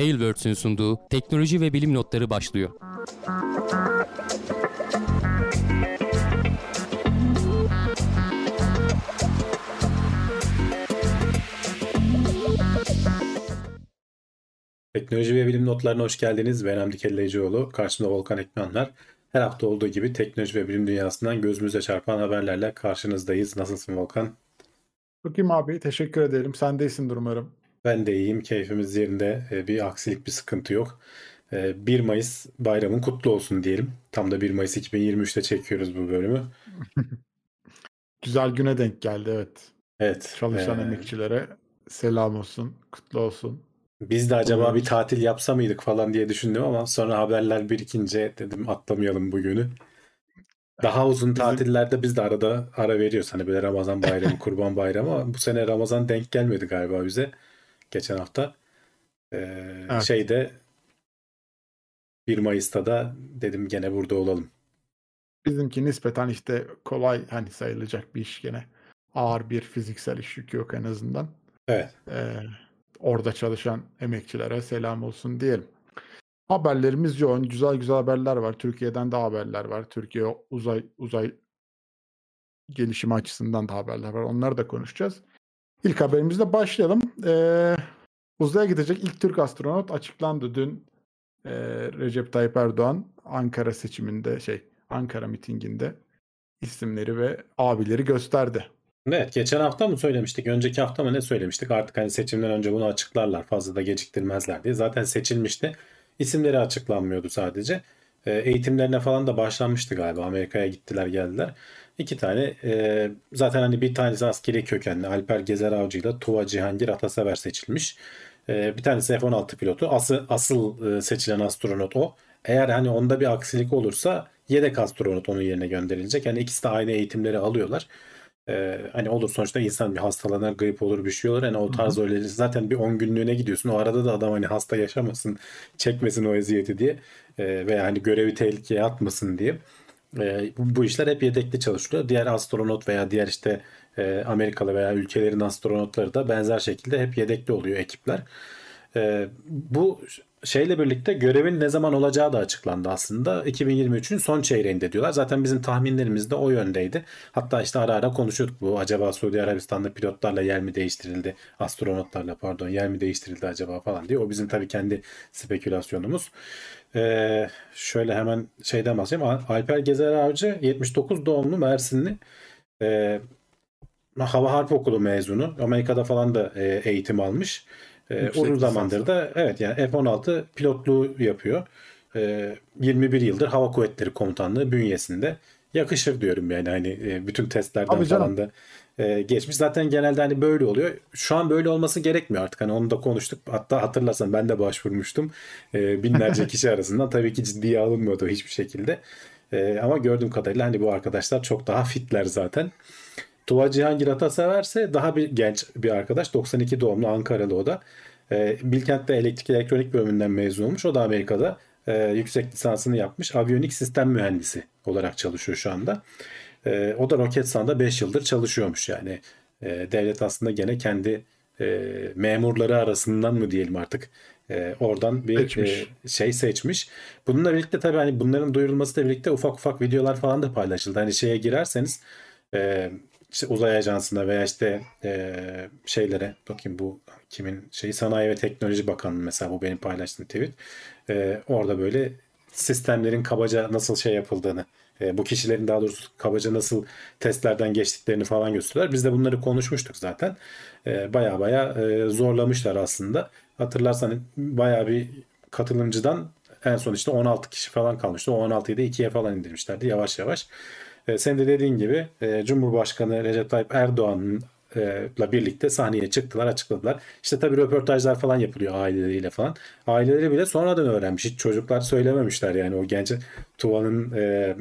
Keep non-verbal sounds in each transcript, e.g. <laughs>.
Tailwords'ün sunduğu teknoloji ve bilim notları başlıyor. Teknoloji ve bilim notlarına hoş geldiniz. Ben Hamdi Kellecioğlu. Karşımda Volkan Ekmenler. Her hafta olduğu gibi teknoloji ve bilim dünyasından gözümüze çarpan haberlerle karşınızdayız. Nasılsın Volkan? Çok iyiyim abi. Teşekkür ederim. Sen de iyisindir umarım. Ben de iyiyim. Keyfimiz yerinde. Ee, bir aksilik, bir sıkıntı yok. 1 ee, Mayıs bayramın kutlu olsun diyelim. Tam da 1 Mayıs 2023'te çekiyoruz bu bölümü. <laughs> Güzel güne denk geldi evet. Evet. Çalışan ee... emekçilere selam olsun, kutlu olsun. Biz de acaba bir tatil yapsa mıydık falan diye düşündüm ama sonra haberler birikince dedim atlamayalım bugünü. Daha uzun Bizim... tatillerde biz de arada ara veriyoruz. Hani böyle Ramazan bayramı, <laughs> Kurban bayramı ama bu sene Ramazan denk gelmedi galiba bize. Geçen hafta. Ee, evet. Şeyde 1 Mayıs'ta da dedim gene burada olalım. Bizimki nispeten işte kolay hani sayılacak bir iş gene. Ağır bir fiziksel iş yükü yok en azından. Evet. Ee, orada çalışan emekçilere selam olsun diyelim. Haberlerimiz yoğun. Güzel güzel haberler var. Türkiye'den de haberler var. Türkiye uzay uzay gelişimi açısından da haberler var. Onları da konuşacağız. İlk haberimizle başlayalım. Ee, uzaya gidecek ilk Türk astronot açıklandı dün. E, Recep Tayyip Erdoğan Ankara seçiminde şey Ankara mitinginde isimleri ve abileri gösterdi. Evet geçen hafta mı söylemiştik? Önceki hafta mı ne söylemiştik? Artık hani seçimden önce bunu açıklarlar. Fazla da geciktirmezler diye. Zaten seçilmişti. İsimleri açıklanmıyordu sadece. E, eğitimlerine falan da başlanmıştı galiba. Amerika'ya gittiler geldiler. İki tane e, zaten hani bir tanesi askeri kökenli Alper Gezer Avcı ile Tuva Cihangir Atasever seçilmiş. E, bir tanesi F-16 pilotu. Asıl, asıl e, seçilen astronot o. Eğer hani onda bir aksilik olursa yedek astronot onun yerine gönderilecek. Yani ikisi de aynı eğitimleri alıyorlar. Ee, hani olur sonuçta insan bir hastalanır, grip olur, bir şey olur. Yani o tarz öyle zaten bir 10 günlüğüne gidiyorsun. O arada da adam hani hasta yaşamasın, çekmesin o eziyeti diye e, veya hani görevi tehlikeye atmasın diye. E, bu, bu işler hep yedekli çalışılıyor. Diğer astronot veya diğer işte e, Amerikalı veya ülkelerin astronotları da benzer şekilde hep yedekli oluyor ekipler. E, bu şeyle birlikte görevin ne zaman olacağı da açıklandı aslında. 2023'ün son çeyreğinde diyorlar. Zaten bizim tahminlerimiz de o yöndeydi. Hatta işte ara ara konuşuyorduk bu. Acaba Suudi Arabistan'da pilotlarla yer mi değiştirildi? Astronotlarla pardon yer mi değiştirildi acaba falan diye. O bizim tabii kendi spekülasyonumuz. Ee, şöyle hemen şeyden bahsedeyim. Alper Gezer Avcı 79 doğumlu Mersinli. Ee, Hava Harp Okulu mezunu. Amerika'da falan da e, eğitim almış. E, uzun zamandır da evet yani F-16 pilotluğu yapıyor. E, ee, 21 yıldır Hava Kuvvetleri Komutanlığı bünyesinde yakışır diyorum yani hani e, bütün testlerden Abi falan da e, geçmiş. Zaten genelde hani böyle oluyor. Şu an böyle olması gerekmiyor artık. Hani onu da konuştuk. Hatta hatırlarsan ben de başvurmuştum. E, binlerce kişi <laughs> arasından. Tabii ki ciddiye alınmıyordu hiçbir şekilde. E, ama gördüğüm kadarıyla hani bu arkadaşlar çok daha fitler zaten. Tuva Cihangir Ataseverse daha bir genç bir arkadaş. 92 doğumlu Ankaralı o da. E, Bilkent'te elektrik elektronik bölümünden mezun olmuş. O da Amerika'da e, yüksek lisansını yapmış. Aviyonik sistem mühendisi olarak çalışıyor şu anda. E, o da Roketsan'da 5 yıldır çalışıyormuş yani. E, devlet aslında gene kendi e, memurları arasından mı diyelim artık e, oradan bir seçmiş. E, şey seçmiş. Bununla birlikte tabii hani bunların duyurulmasıyla birlikte ufak ufak videolar falan da paylaşıldı. Hani şeye girerseniz e, işte uzay ajansına veya işte e, şeylere bakayım bu kimin şeyi Sanayi ve Teknoloji Bakanlığı mesela bu benim paylaştığım tweet. E, orada böyle sistemlerin kabaca nasıl şey yapıldığını e, bu kişilerin daha doğrusu kabaca nasıl testlerden geçtiklerini falan gösteriyorlar. Biz de bunları konuşmuştuk zaten. E, baya baya e, zorlamışlar aslında. Hatırlarsan baya bir katılımcıdan en son işte 16 kişi falan kalmıştı. O 16'yı da 2'ye falan indirmişlerdi yavaş yavaş. E, sen de dediğin gibi e, Cumhurbaşkanı Recep Tayyip Erdoğan'ın la birlikte sahneye çıktılar açıkladılar. İşte tabii röportajlar falan yapılıyor aileleriyle falan. Aileleri bile sonradan öğrenmiş. Hiç çocuklar söylememişler yani o genç Tuva'nın e,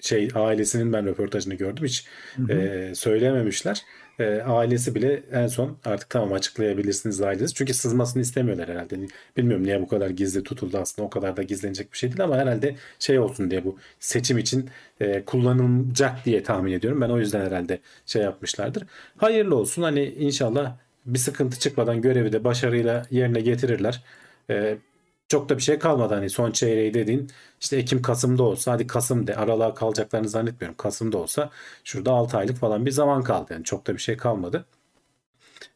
şey ailesinin ben röportajını gördüm hiç hı hı. E, söylememişler. E, ailesi bile en son artık tamam açıklayabilirsiniz ailesi. Çünkü sızmasını istemiyorlar herhalde. Bilmiyorum niye bu kadar gizli tutuldu aslında. O kadar da gizlenecek bir şey değil ama herhalde şey olsun diye bu seçim için e, kullanılacak diye tahmin ediyorum. Ben o yüzden herhalde şey yapmışlardır. Hayırlı olsun. Hani inşallah bir sıkıntı çıkmadan görevi de başarıyla yerine getirirler. e, çok da bir şey kalmadı. Hani son çeyreği dediğin işte Ekim Kasım'da olsa hadi Kasım de aralığa kalacaklarını zannetmiyorum. Kasım'da olsa şurada 6 aylık falan bir zaman kaldı. Yani çok da bir şey kalmadı.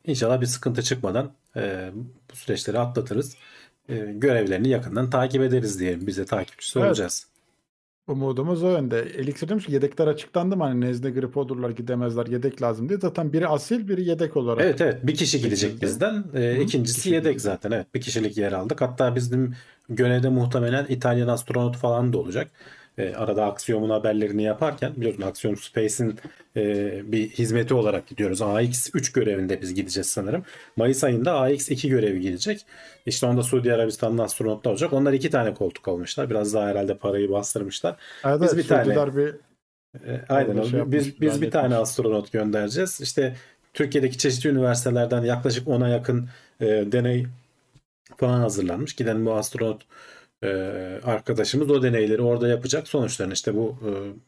İnşallah bir sıkıntı çıkmadan e, bu süreçleri atlatırız. E, görevlerini yakından takip ederiz diyelim. Biz de takipçisi Evet. olacağız. Umudumuz o yönde. Elixir demiş ki yedekler açıklandı mı? Hani nezle grip olurlar gidemezler yedek lazım diye. Zaten biri asil biri yedek olarak. Evet evet bir kişi gidecek bizden. E, Hı, ikincisi kişi yedek gidecek. zaten. Evet bir kişilik yer aldık. Hatta bizim görevde muhtemelen İtalyan astronot falan da olacak. E, arada Aksiyon'un haberlerini yaparken biliyorsun Aksiyon Space'in e, bir hizmeti olarak gidiyoruz. AX3 görevinde biz gideceğiz sanırım. Mayıs ayında AX2 görevi gelecek. İşte onda Suudi Arabistan'dan astronotlar olacak. Onlar iki tane koltuk almışlar. Biraz daha herhalde parayı bastırmışlar. Evet, Biz bir tane- bir E, Aynen şey yapmış, biz biz bir tane astronot göndereceğiz. İşte Türkiye'deki çeşitli üniversitelerden yaklaşık 10'a yakın e, deney falan hazırlanmış. Giden bu astronot e, arkadaşımız o deneyleri orada yapacak. Sonuçlarını işte bu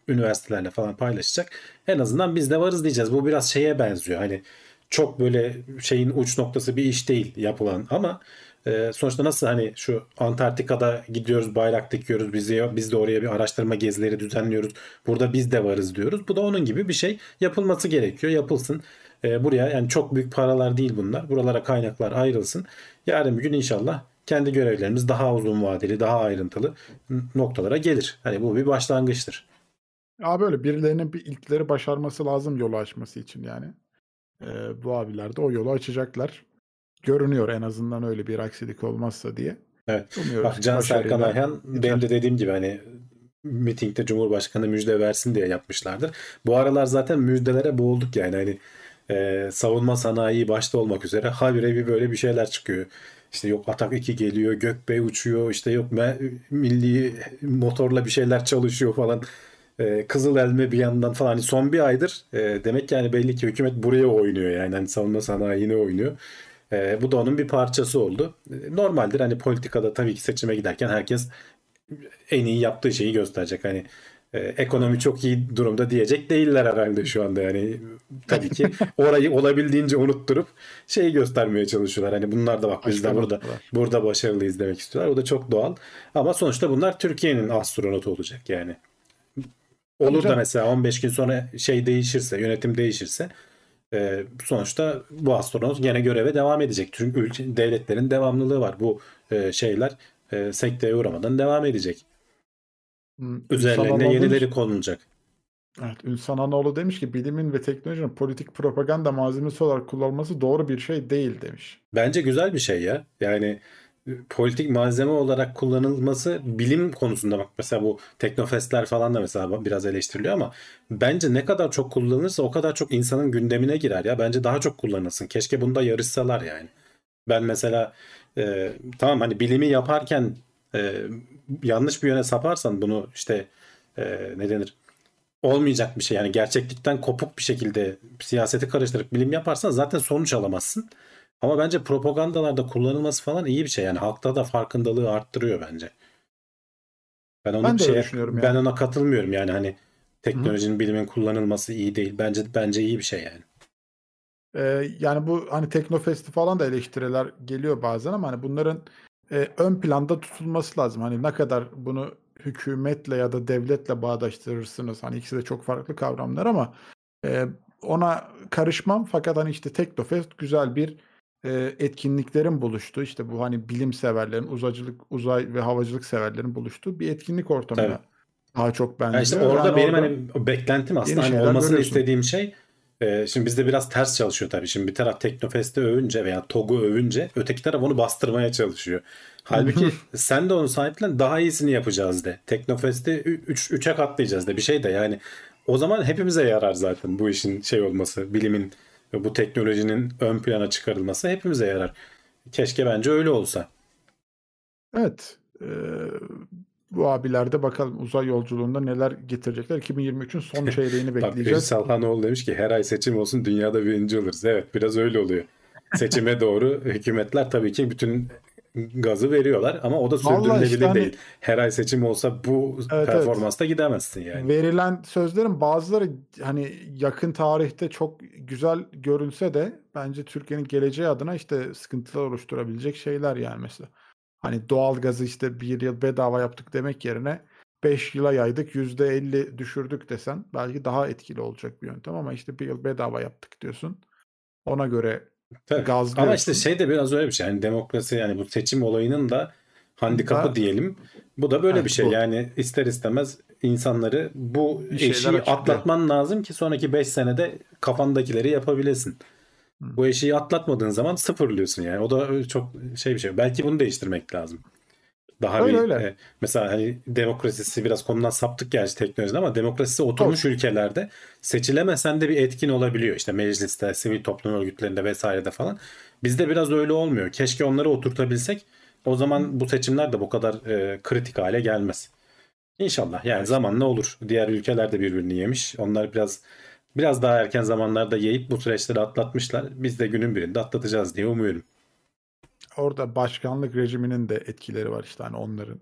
e, üniversitelerle falan paylaşacak. En azından biz de varız diyeceğiz. Bu biraz şeye benziyor. Hani çok böyle şeyin uç noktası bir iş değil yapılan ama e, sonuçta nasıl hani şu Antarktika'da gidiyoruz bayrak dikiyoruz bizi biz de oraya bir araştırma gezileri düzenliyoruz. Burada biz de varız diyoruz. Bu da onun gibi bir şey yapılması gerekiyor. Yapılsın. Buraya yani çok büyük paralar değil bunlar. Buralara kaynaklar ayrılsın. Yarın bir gün inşallah kendi görevlerimiz daha uzun vadeli, daha ayrıntılı noktalara gelir. Hani bu bir başlangıçtır. Abi öyle birilerinin bir ilkleri başarması lazım yolu açması için yani. Ee, bu abiler de o yolu açacaklar. Görünüyor en azından öyle bir aksilik olmazsa diye. Evet. Umuyoruz Bak Can Serkan Ayhan benim de dediğim gibi hani mitingde Cumhurbaşkanı müjde versin diye yapmışlardır. Bu aralar zaten müjdelere boğulduk yani hani e, savunma sanayi başta olmak üzere habire bir böyle bir şeyler çıkıyor. İşte yok Atak 2 geliyor, Gökbey uçuyor, işte yok milli motorla bir şeyler çalışıyor falan. E, Kızıl Elme bir yandan falan. Hani son bir aydır e, demek ki yani belli ki hükümet buraya oynuyor yani hani savunma sanayine oynuyor. E, bu da onun bir parçası oldu. E, Normaldir hani politikada tabii ki seçime giderken herkes en iyi yaptığı şeyi gösterecek. Hani e, ekonomi çok iyi durumda diyecek değiller herhalde şu anda yani. Tabii ki orayı olabildiğince unutturup şeyi göstermeye çalışıyorlar. Hani bunlar da bak biz de burada burada başarılıyız demek istiyorlar. O da çok doğal. Ama sonuçta bunlar Türkiye'nin astronotu olacak yani. Olur da mesela 15 gün sonra şey değişirse, yönetim değişirse e, sonuçta bu astronot gene göreve devam edecek. Çünkü ülke, devletlerin devamlılığı var. Bu e, şeyler e, sekteye uğramadan devam edecek. Hmm, Ünsal Üzerlerine yenileri demiş- konulacak. Evet, Ünsan Anoğlu demiş ki bilimin ve teknolojinin politik propaganda malzemesi olarak kullanılması doğru bir şey değil demiş. Bence güzel bir şey ya. Yani e, politik malzeme olarak kullanılması bilim konusunda bak mesela bu teknofestler falan da mesela biraz eleştiriliyor ama bence ne kadar çok kullanılırsa o kadar çok insanın gündemine girer ya. Bence daha çok kullanılsın. Keşke bunda yarışsalar yani. Ben mesela e, tamam hani bilimi yaparken e, yanlış bir yöne saparsan bunu işte e, ne denir? Olmayacak bir şey yani gerçeklikten kopuk bir şekilde siyaseti karıştırıp bilim yaparsan zaten sonuç alamazsın. Ama bence propagandalarda kullanılması falan iyi bir şey. Yani halkta da farkındalığı arttırıyor bence. Ben onu Ben öyle şeye- düşünüyorum ben yani. ona katılmıyorum yani hani teknolojinin bilimin kullanılması iyi değil. Bence bence iyi bir şey yani. Ee, yani bu hani Teknofest'i falan da eleştiriler geliyor bazen ama hani bunların e, ön planda tutulması lazım. Hani ne kadar bunu hükümetle ya da devletle bağdaştırırsınız. Hani ikisi de çok farklı kavramlar ama e, ona karışmam. Fakat hani işte Teknofest güzel bir e, etkinliklerin buluştuğu işte bu hani bilim severlerin, uzaycılık, uzay ve havacılık severlerin buluştuğu bir etkinlik ortamına Tabii. daha çok Yani benziyor. işte orada Yani benim orada- hani beklentim aslında hani olmasını istediğim şey e, şimdi bizde biraz ters çalışıyor tabii. Şimdi bir taraf Teknofest'i övünce veya TOG'u övünce öteki taraf onu bastırmaya çalışıyor. Halbuki sen de onu sahiplen daha iyisini yapacağız de. Teknofest'i 3 3'e katlayacağız de bir şey de yani o zaman hepimize yarar zaten bu işin şey olması, bilimin ve bu teknolojinin ön plana çıkarılması hepimize yarar. Keşke bence öyle olsa. Evet. eee, bu abiler de bakalım uzay yolculuğunda neler getirecekler. 2023'ün son <laughs> çeyreğini Bak bekleyeceğiz. Ünsal Hanoğlu demiş ki her ay seçim olsun dünyada birinci oluruz. Evet biraz öyle oluyor. Seçime <laughs> doğru hükümetler tabii ki bütün gazı veriyorlar ama o da sürdürülebilir işte hani- değil. Her ay seçim olsa bu evet. performansta gidemezsin yani. Verilen sözlerin bazıları hani yakın tarihte çok güzel görülse de bence Türkiye'nin geleceği adına işte sıkıntılar oluşturabilecek şeyler yani mesela. Hani doğalgazı işte bir yıl bedava yaptık demek yerine 5 yıla yaydık %50 düşürdük desen belki daha etkili olacak bir yöntem ama işte bir yıl bedava yaptık diyorsun. Ona göre Tabii. gazlıyorsun. Ama işte şey de biraz öyle bir şey. Yani demokrasi yani bu seçim olayının da handikapı Da- diyelim. Bu da böyle Evet, bir şey. bu. Yani ister istemez insanları bu eşiği atlatman lazım ki sonraki 5 senede kafandakileri yapabilesin. Bu eşiği atlatmadığın zaman sıfırlıyorsun yani. O da çok şey bir şey. Belki bunu değiştirmek lazım. Daha Öyle, bir öyle. e, mesela hani demokrasisi biraz konudan saptık gerçi teknolojide ama demokrasisi oturmuş ülkelerde seçilemesen de bir etkin olabiliyor. İşte mecliste, sivil toplum örgütlerinde vesairede falan. Bizde biraz öyle olmuyor. Keşke onları oturtabilsek. O zaman bu seçimler de bu kadar e, kritik hale gelmez. İnşallah yani zamanla olur. Diğer ülkeler de birbirini yemiş. Onlar biraz biraz daha erken zamanlarda yiyip bu süreçleri atlatmışlar. Biz de günün birinde atlatacağız diye umuyorum. Orada başkanlık rejiminin de etkileri var işte hani onların.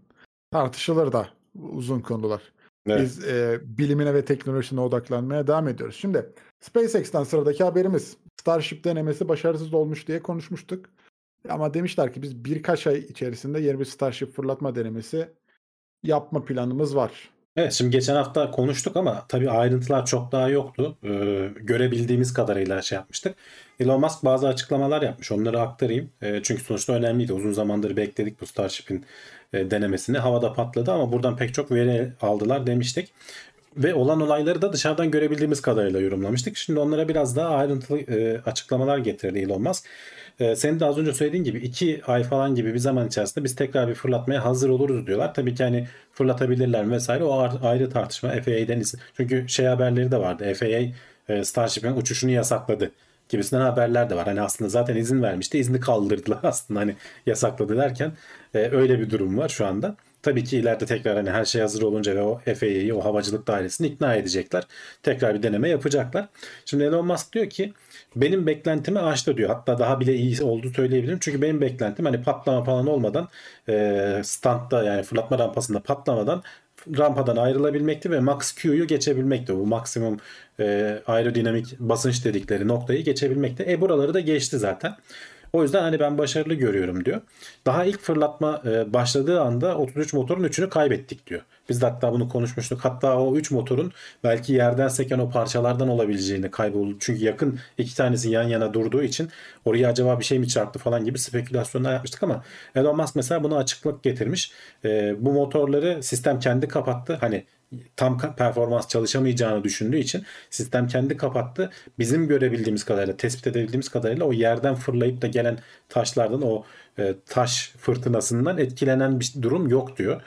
Tartışılır da uzun konular. Evet. Biz e, bilimine ve teknolojisine odaklanmaya devam ediyoruz. Şimdi SpaceX'ten sıradaki haberimiz. Starship denemesi başarısız olmuş diye konuşmuştuk. Ama demişler ki biz birkaç ay içerisinde yeni bir Starship fırlatma denemesi yapma planımız var. Evet şimdi geçen hafta konuştuk ama tabii ayrıntılar çok daha yoktu. Ee, görebildiğimiz kadarıyla şey yapmıştık. Elon Musk bazı açıklamalar yapmış. Onları aktarayım. Ee, çünkü sonuçta önemliydi. Uzun zamandır bekledik bu Starship'in e, denemesini. Havada patladı ama buradan pek çok veri aldılar demiştik. Ve olan olayları da dışarıdan görebildiğimiz kadarıyla yorumlamıştık. Şimdi onlara biraz daha ayrıntılı e, açıklamalar getirdi Elon Musk. E, senin de az önce söylediğin gibi iki ay falan gibi bir zaman içerisinde biz tekrar bir fırlatmaya hazır oluruz diyorlar. Tabii ki hani fırlatabilirler vesaire o ayrı tartışma FAA'den izin. Çünkü şey haberleri de vardı. FAA e, Starship'in uçuşunu yasakladı gibisinden haberler de var. Hani aslında zaten izin vermişti. izni kaldırdılar <laughs> aslında hani yasakladı derken e, öyle bir durum var şu anda. Tabii ki ileride tekrar hani her şey hazır olunca ve o FAA'yı o havacılık dairesini ikna edecekler. Tekrar bir deneme yapacaklar. Şimdi Elon Musk diyor ki benim beklentimi aştı diyor. Hatta daha bile iyi olduğu söyleyebilirim. Çünkü benim beklentim hani patlama falan olmadan e, standta yani fırlatma rampasında patlamadan rampadan ayrılabilmekti ve max Q'yu geçebilmekti. Bu maksimum e, aerodinamik basınç dedikleri noktayı geçebilmekti. E buraları da geçti zaten. O yüzden hani ben başarılı görüyorum diyor. Daha ilk fırlatma e, başladığı anda 33 motorun 3'ünü kaybettik diyor. Biz de hatta bunu konuşmuştuk. Hatta o 3 motorun belki yerden seken o parçalardan olabileceğini kayboldu. Çünkü yakın iki tanesi yan yana durduğu için oraya acaba bir şey mi çarptı falan gibi spekülasyonlar yapmıştık ama Elon Musk mesela buna açıklık getirmiş. E, bu motorları sistem kendi kapattı. Hani tam performans çalışamayacağını düşündüğü için sistem kendi kapattı. Bizim görebildiğimiz kadarıyla, tespit edebildiğimiz kadarıyla o yerden fırlayıp da gelen taşlardan o e, taş fırtınasından etkilenen bir durum yok diyor.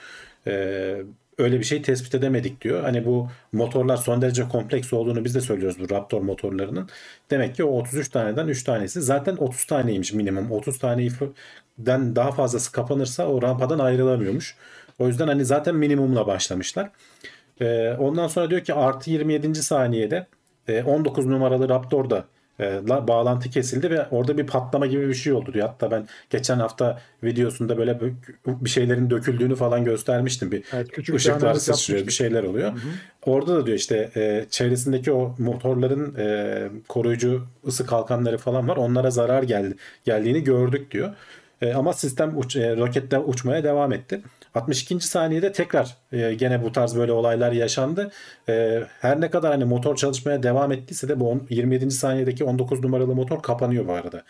E, öyle bir şey tespit edemedik diyor. Hani bu motorlar son derece kompleks olduğunu biz de söylüyoruz bu Raptor motorlarının. Demek ki o 33 taneden 3 tanesi zaten 30 taneymiş minimum. 30 taneden daha fazlası kapanırsa o rampadan ayrılamıyormuş. O yüzden hani zaten minimumla başlamışlar. Ee, ondan sonra diyor ki artı 27. saniyede e, 19 numaralı Raptor da e, la- bağlantı kesildi ve orada bir patlama gibi bir şey oldu diyor. Hatta ben geçen hafta videosunda böyle bö- bir şeylerin döküldüğünü falan göstermiştim. Bir Evet, küçük ışıklar sıçrıyor, bir şeyler oluyor. Orada da diyor işte e, çevresindeki o motorların e, koruyucu ısı kalkanları falan var. Onlara zarar geldi geldiğini gördük diyor. E, ama sistem uç, e, roketle uçmaya devam etti. 62. saniyede tekrar e, gene bu tarz böyle olaylar yaşandı. E, her ne kadar hani motor çalışmaya devam ettiyse de bu on- 27. saniyedeki 19 numaralı motor kapanıyor bu arada.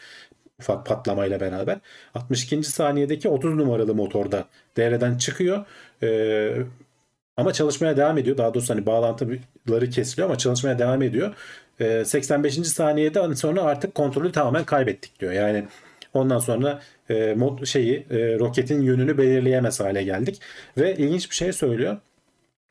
Ufak patlamayla beraber. 62. saniyedeki 30 numaralı motorda devreden çıkıyor. Ama çalışmaya devam ediyor. Daha doğrusu hani bağlantıları kesiliyor ama çalışmaya devam ediyor. Ee, 85. saniyede hani sonra artık kontrolü tamamen kaybettik diyor. Yani ondan sonra e, mod şeyi e, roketin yönünü belirleyemez hale geldik ve ilginç bir şey söylüyor.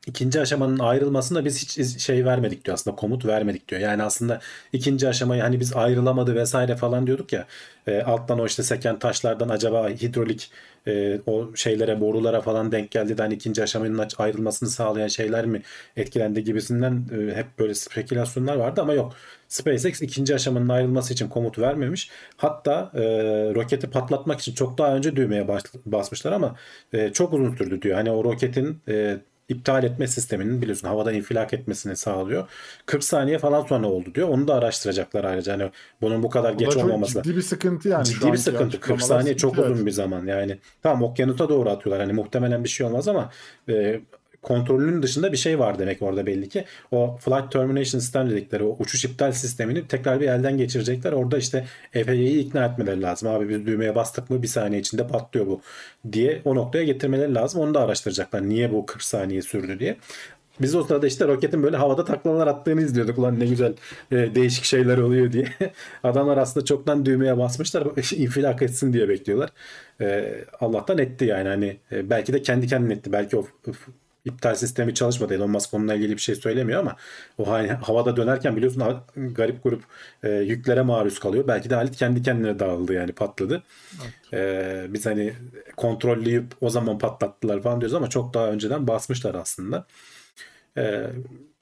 İkinci aşamanın ayrılmasında biz hiç şey vermedik diyor aslında komut vermedik diyor. Yani aslında ikinci aşamayı hani biz ayrılamadı vesaire falan diyorduk ya e, alttan o işte seken taşlardan acaba hidrolik e, o şeylere borulara falan denk geldi de hani ikinci aşamanın ayrılmasını sağlayan şeyler mi etkilendi gibisinden e, hep böyle spekülasyonlar vardı ama yok. SpaceX ikinci aşamanın ayrılması için komut vermemiş. Hatta e, roketi patlatmak için çok daha önce düğmeye bas- basmışlar ama e, çok uzun sürdü diyor. Hani o roketin e, iptal etme sisteminin biliyorsun havada infilak etmesini sağlıyor. 40 saniye falan sonra oldu diyor. Onu da araştıracaklar ayrıca. Hani bunun bu kadar Bu geç olmaması. ciddi bir sıkıntı yani. Ciddi bir sıkıntı. 40 açıklamalar saniye çok sıkıntı, uzun evet. bir zaman yani. Tamam okyanusa doğru atıyorlar. Hani muhtemelen bir şey olmaz ama e, kontrolünün dışında bir şey var demek orada belli ki. O flight termination sistem dedikleri o uçuş iptal sistemini tekrar bir elden geçirecekler. Orada işte FAA'yı ikna etmeleri lazım. Abi biz düğmeye bastık mı bir saniye içinde patlıyor bu diye o noktaya getirmeleri lazım. Onu da araştıracaklar. Niye bu 40 saniye sürdü diye. Biz o sırada işte roketin böyle havada taklalar attığını izliyorduk. Ulan ne güzel e, değişik şeyler oluyor diye. <laughs> Adamlar aslında çoktan düğmeye basmışlar. infilak etsin diye bekliyorlar. E, Allah'tan etti yani. Hani e, belki de kendi kendine etti. Belki o iptal sistemi çalışmadı. Elon Musk onunla ilgili bir şey söylemiyor ama o hani havada dönerken biliyorsun garip grup e, yüklere maruz kalıyor. Belki de alet kendi kendine dağıldı yani patladı. E, biz hani kontrolleyip o zaman patlattılar falan diyoruz ama çok daha önceden basmışlar aslında. Ee,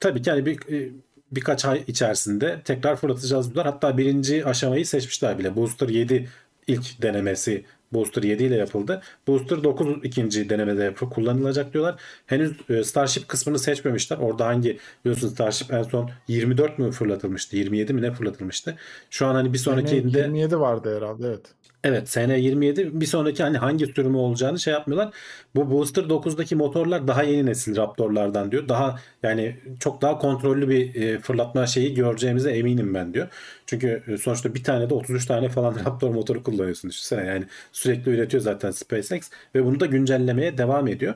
tabii ki hani bir, e, birkaç ay içerisinde tekrar fırlatacağız diyorlar. Hatta birinci aşamayı seçmişler bile. Booster 7 ilk denemesi Booster 7 ile yapıldı. Booster 9 ikinci denemede yapı- kullanılacak diyorlar. Henüz e, Starship kısmını seçmemişler. Orada hangi biliyorsun Starship en son 24 mü fırlatılmıştı? 27 mi ne fırlatılmıştı? Şu an hani bir sonraki Yine de 27 vardı herhalde evet. Evet sene 27 bir sonraki hani hangi sürümü olacağını şey yapmıyorlar. Bu Booster 9'daki motorlar daha yeni nesil Raptor'lardan diyor. Daha yani çok daha kontrollü bir e, fırlatma şeyi göreceğimize eminim ben diyor. Çünkü e, sonuçta bir tane de 33 tane falan <laughs> Raptor motoru kullanıyorsun düşünsene. Yani sürekli üretiyor zaten SpaceX ve bunu da güncellemeye devam ediyor.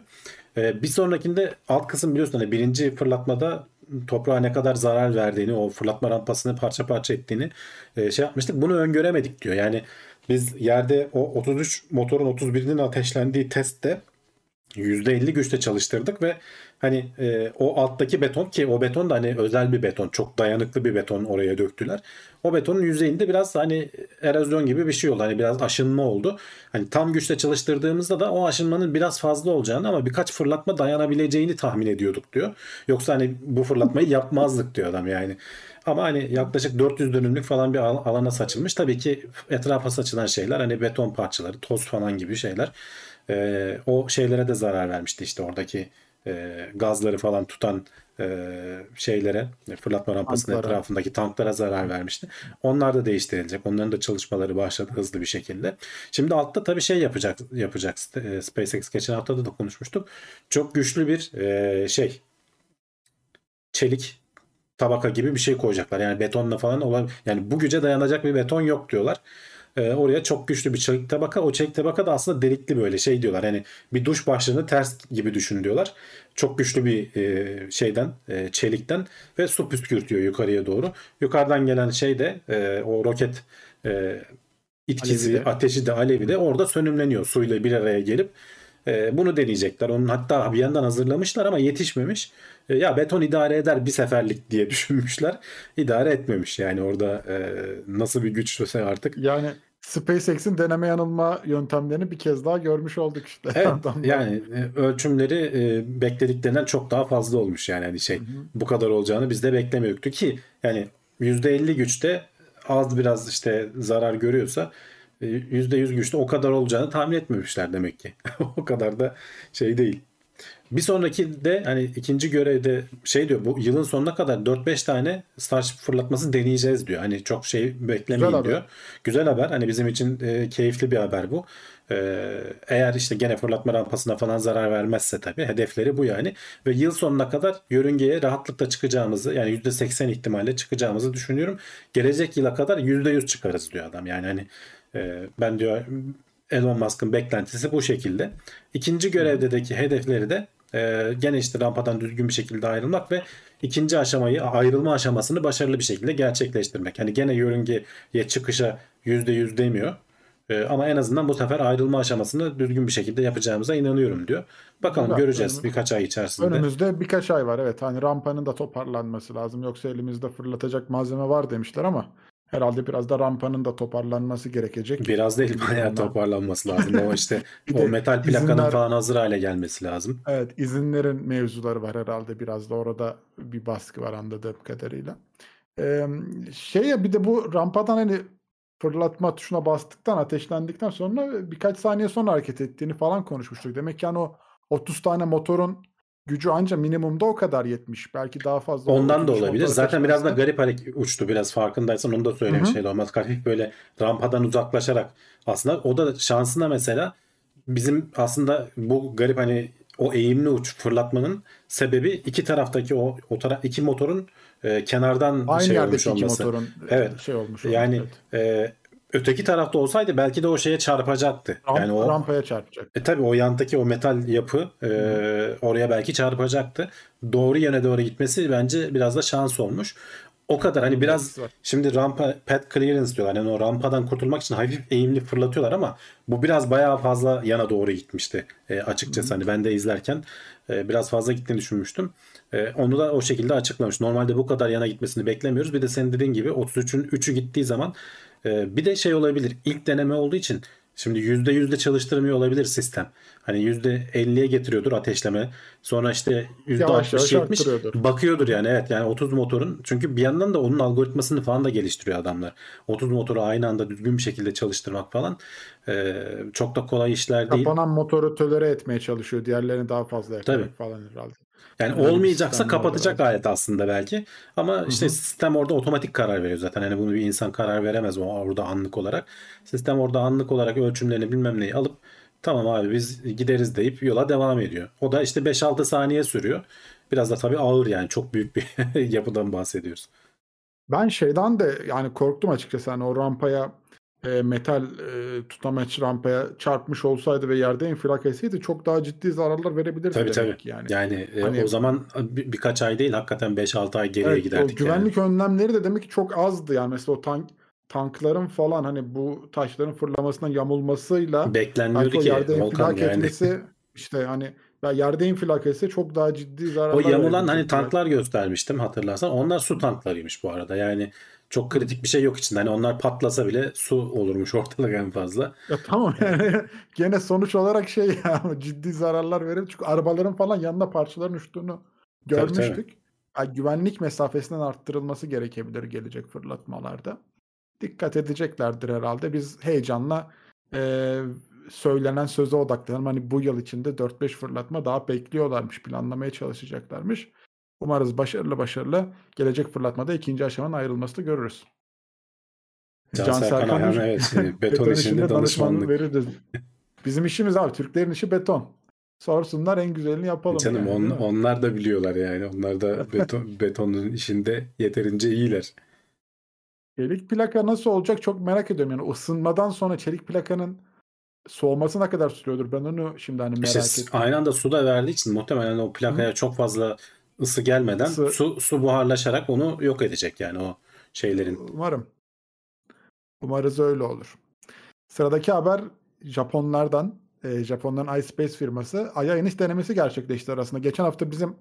E, bir sonrakinde alt kısım biliyorsun hani birinci fırlatmada toprağa ne kadar zarar verdiğini, o fırlatma rampasını parça parça ettiğini e, şey yapmıştık. Bunu öngöremedik diyor. Yani biz yerde o 33 motorun 31'inin ateşlendiği testte %50 güçle çalıştırdık ve hani e, o alttaki beton ki o beton da hani özel bir beton çok dayanıklı bir beton oraya döktüler. O betonun yüzeyinde biraz hani erozyon gibi bir şey oldu. Hani biraz aşınma oldu. Hani tam güçle çalıştırdığımızda da o aşınmanın biraz fazla olacağını ama birkaç fırlatma dayanabileceğini tahmin ediyorduk diyor. Yoksa hani bu fırlatmayı yapmazdık diyor adam yani. Ama hani yaklaşık 400 dönümlük falan bir al- alana saçılmış. Tabii ki etrafa saçılan şeyler hani beton parçaları, toz falan gibi şeyler. Ee, o şeylere de zarar vermişti işte oradaki e, gazları falan tutan e, şeylere fırlatma rampasının Tanklara. etrafındaki tanklara zarar vermişti. Onlar da değiştirilecek. Onların da çalışmaları başladı hızlı bir şekilde. Şimdi altta tabii şey yapacak yapacak e, SpaceX geçen hafta da konuşmuştuk. Çok güçlü bir e, şey çelik tabaka gibi bir şey koyacaklar. Yani betonla falan olan yani bu güce dayanacak bir beton yok diyorlar. Ee, oraya çok güçlü bir çelik tabaka. O çelik tabaka da aslında delikli böyle şey diyorlar. Hani bir duş başlığını ters gibi düşün diyorlar. Çok güçlü bir e, şeyden e, çelikten ve su püskürtüyor yukarıya doğru. Yukarıdan gelen şey de e, o roket e, itkisi, Alevi de. ateşi de alevi de orada sönümleniyor suyla bir araya gelip. E, bunu deneyecekler. Onun hatta bir yandan hazırlamışlar ama yetişmemiş. E, ya beton idare eder bir seferlik diye <laughs> düşünmüşler. İdare etmemiş yani orada e, nasıl bir güçlüse artık. Yani SpaceX'in deneme yanılma yöntemlerini bir kez daha görmüş olduk işte. Evet yani e, ölçümleri e, beklediklerinden çok daha fazla olmuş yani hani şey bu kadar olacağını biz de beklemiyorduk ki yani %50 güçte az biraz işte zarar görüyorsa %100 güçte o kadar olacağını tahmin etmemişler demek ki. <laughs> o kadar da şey değil. Bir sonraki de hani ikinci görevde şey diyor bu yılın sonuna kadar 4-5 tane Starship fırlatması deneyeceğiz diyor. Hani çok şey beklemeyin Güzel haber. diyor. Güzel haber. Hani bizim için e, keyifli bir haber bu. E, eğer işte gene fırlatma rampasına falan zarar vermezse tabii hedefleri bu yani. Ve yıl sonuna kadar yörüngeye rahatlıkla çıkacağımızı yani %80 ihtimalle çıkacağımızı düşünüyorum. Gelecek yıla kadar %100 çıkarız diyor adam. Yani hani e, ben diyor Elon Musk'ın beklentisi bu şekilde. İkinci görevdeki hedefleri de e, gene işte rampadan düzgün bir şekilde ayrılmak ve ikinci aşamayı ayrılma aşamasını başarılı bir şekilde gerçekleştirmek. Yani gene yörüngeye çıkışa %100 demiyor. E, ama en azından bu sefer ayrılma aşamasını düzgün bir şekilde yapacağımıza inanıyorum diyor. Bakalım Güzel. göreceğiz Önüm- birkaç ay içerisinde. Önümüzde birkaç ay var evet. Hani rampanın da toparlanması lazım. Yoksa elimizde fırlatacak malzeme var demişler ama herhalde biraz da rampanın da toparlanması gerekecek. Biraz değil bayağı toparlanması lazım. O işte <laughs> o metal plakanın izinler- falan hazır hale gelmesi lazım. Evet, izinlerin mevzuları var herhalde biraz da orada bir baskı var anladığım kadarıyla. Ee, şey ya bir de bu rampadan hani fırlatma tuşuna bastıktan ateşlendikten sonra birkaç saniye sonra hareket ettiğini falan konuşmuştuk. Demek ki yani o 30 tane motorun gücü anca minimumda o kadar yetmiş. Belki daha fazla. Ondan da olabilir. Zaten biraz da garip hareket uçtu biraz farkındaysan onu da söylemiştim. Olmaz hafif böyle rampadan uzaklaşarak aslında o da şansına mesela bizim aslında bu garip hani o eğimli uç fırlatmanın sebebi iki taraftaki o o taraf iki motorun e, kenardan Aynı şey olmuş olması. motorun Evet. şey olmuş. Yani olmuş, evet. e, öteki tarafta olsaydı belki de o şeye çarpacaktı. Ramp- yani o rampaya çarpacak. e tabii o yandaki o metal yapı e, oraya belki çarpacaktı. Doğru yöne doğru gitmesi bence biraz da şans olmuş. O kadar hani biraz şimdi rampa pad clearance diyorlar. Yani o rampadan kurtulmak için hafif eğimli fırlatıyorlar ama bu biraz bayağı fazla yana doğru gitmişti. E, açıkçası hani ben de izlerken e, biraz fazla gittiğini düşünmüştüm. E, onu da o şekilde açıklamış. Normalde bu kadar yana gitmesini beklemiyoruz. Bir de senin dediğin gibi 33'ün 3'ü gittiği zaman e, bir de şey olabilir. İlk deneme olduğu için Şimdi %100'de çalıştırmıyor olabilir sistem. Hani %50'ye getiriyordur ateşleme. Sonra işte Yavaş yavaş %60-70 arttırıyordur. bakıyordur yani evet yani 30 motorun çünkü bir yandan da onun algoritmasını falan da geliştiriyor adamlar. 30 motoru aynı anda düzgün bir şekilde çalıştırmak falan e, çok da kolay işler değil. Kapanan motoru tölere etmeye çalışıyor. Diğerlerini daha fazla yakarak Tabii. falan herhalde. Yani olmayacaksa kapatacak var. alet aslında belki. Ama işte sistem orada otomatik karar veriyor zaten. Hani bunu bir insan karar veremez o orada anlık olarak. Sistem orada anlık olarak ölçümlerini bilmem neyi alıp tamam abi biz gideriz deyip yola devam ediyor. O da işte 5-6 saniye sürüyor. Biraz da tabii ağır yani çok büyük bir <laughs> yapıdan bahsediyoruz. Ben şeyden de yani korktum açıkçası. Hani o rampaya e, metal e, tutamaç rampaya çarpmış olsaydı ve yerde infilak etseydi çok daha ciddi zararlar verebilirdi Tabii demek tabii. yani. Yani, e, Hani- o zaman bir, birkaç ay değil hakikaten 5-6 ay geriye Evet, o giderdik. yani. güvenlik önlemleri de demek ki çok azdı yani mesela o tank tankların falan hani bu taşların fırlamasına yamulmasıyla Beklenmiyordu o ki yerde Volkan yani. etmesi <laughs> işte hani ya yerde infilak etse çok daha ciddi zararlar O yamulan hani tanklar göstermiştim hatırlarsan. Onlar su tanklarıymış bu arada. Yani çok kritik bir şey yok içinde. Hani onlar patlasa bile su olurmuş ortalık en fazla. Ya tamam yani <laughs> gene sonuç olarak şey ya <laughs> ciddi zararlar verir. Çünkü arabaların falan yanında parçaların uçtuğunu Tabii, görmüştük. Ya güvenlik mesafesinin arttırılması gerekebilir gelecek fırlatmalarda. Dikkat edeceklerdir herhalde. Biz heyecanla e, söylenen söze odaklanalım. Hani bu yıl içinde 4-5 fırlatma daha bekliyorlarmış, planlamaya çalışacaklarmış. Umarız başarılı başarılı gelecek fırlatmada ikinci aşamanın ayrılmasını görürüz. Can, Can Serkan Serkan Ayhan evet <laughs> e, beton işinde danışmanlık. veririz. Bizim işimiz abi Türklerin işi beton. Sorsunlar en güzelini yapalım. Canım yani, on- onlar da biliyorlar yani. Onlar da beton, <laughs> betonun işinde yeterince iyiler. Çelik plaka nasıl olacak çok merak ediyorum. Yani ısınmadan sonra çelik plakanın soğuması ne kadar sürüyordur? Ben onu şimdi hani merak İşte ettim. aynı anda su da verdiği için muhtemelen o plakaya çok fazla ısı gelmeden Isı- su su buharlaşarak onu yok edecek yani o şeylerin. Umarım. Umarız öyle olur. Sıradaki haber Japonlardan. E, Japonların iSpace firması Ay'a iniş denemesi gerçekleşti arasında. Geçen hafta bizim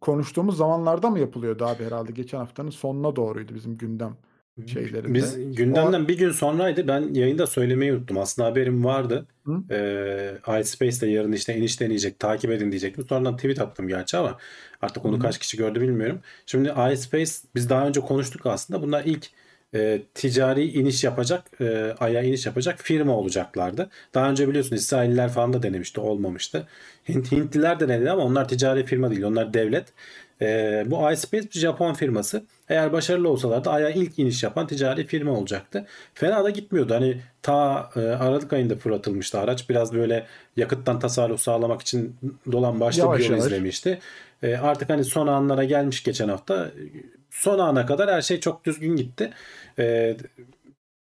konuştuğumuz zamanlarda mı yapılıyordu abi herhalde? Geçen haftanın sonuna doğruydu bizim gündem şeylerinde. Biz gündemden bir gün sonraydı. Ben yayında söylemeyi unuttum. Aslında haberim vardı. Hı? Ee, iSpace'de yarın işte iniş deneyecek. Takip edin diyecektim. Sonradan tweet attım gerçi ama artık onu Hı. kaç kişi gördü bilmiyorum. Şimdi iSpace biz daha önce konuştuk aslında. Bunlar ilk e, ticari iniş yapacak, e, aya iniş yapacak firma olacaklardı. Daha önce biliyorsun İsrailliler falan da denemişti, olmamıştı. Hint, Hintliler de denedi ama onlar ticari firma değil, onlar devlet. E, bu iSpace bir Japon firması. Eğer başarılı olsalar da aya ilk iniş yapan ticari firma olacaktı. Fena da gitmiyordu. Hani ta e, Aralık ayında fırlatılmıştı araç. Biraz böyle yakıttan tasarruf sağlamak için dolan başlı Yavaş bir yol yavaş. izlemişti. E, artık hani son anlara gelmiş geçen hafta. Son ana kadar her şey çok düzgün gitti. E,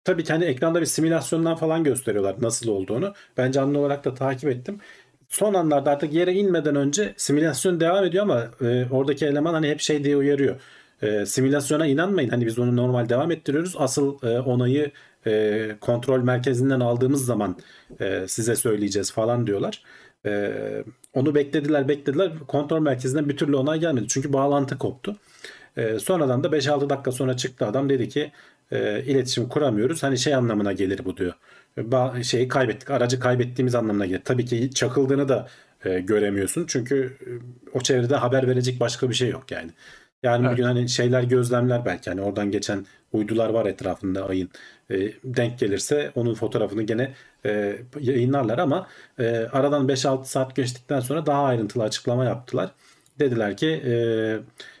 tabii ki hani ekranda bir simülasyondan falan gösteriyorlar nasıl olduğunu. Ben canlı olarak da takip ettim. Son anlarda artık yere inmeden önce simülasyon devam ediyor ama e, oradaki eleman hani hep şey diye uyarıyor. E, simülasyona inanmayın. Hani biz onu normal devam ettiriyoruz. Asıl e, onayı e, kontrol merkezinden aldığımız zaman e, size söyleyeceğiz falan diyorlar. E, onu beklediler beklediler. Kontrol merkezinden bir türlü onay gelmedi. Çünkü bağlantı koptu. E, sonradan da 5-6 dakika sonra çıktı adam dedi ki e, iletişim kuramıyoruz. Hani şey anlamına gelir bu diyor. Ba- şeyi kaybettik. Aracı kaybettiğimiz anlamına gelir. Tabii ki çakıldığını da e, göremiyorsun. Çünkü e, o çevrede haber verecek başka bir şey yok yani. Yani Evet. bugün hani şeyler gözlemler belki hani oradan geçen uydular var etrafında ayın. E, denk gelirse onun fotoğrafını gene e, yayınlarlar ama e, aradan 5-6 saat geçtikten sonra daha ayrıntılı açıklama yaptılar. Dediler ki e,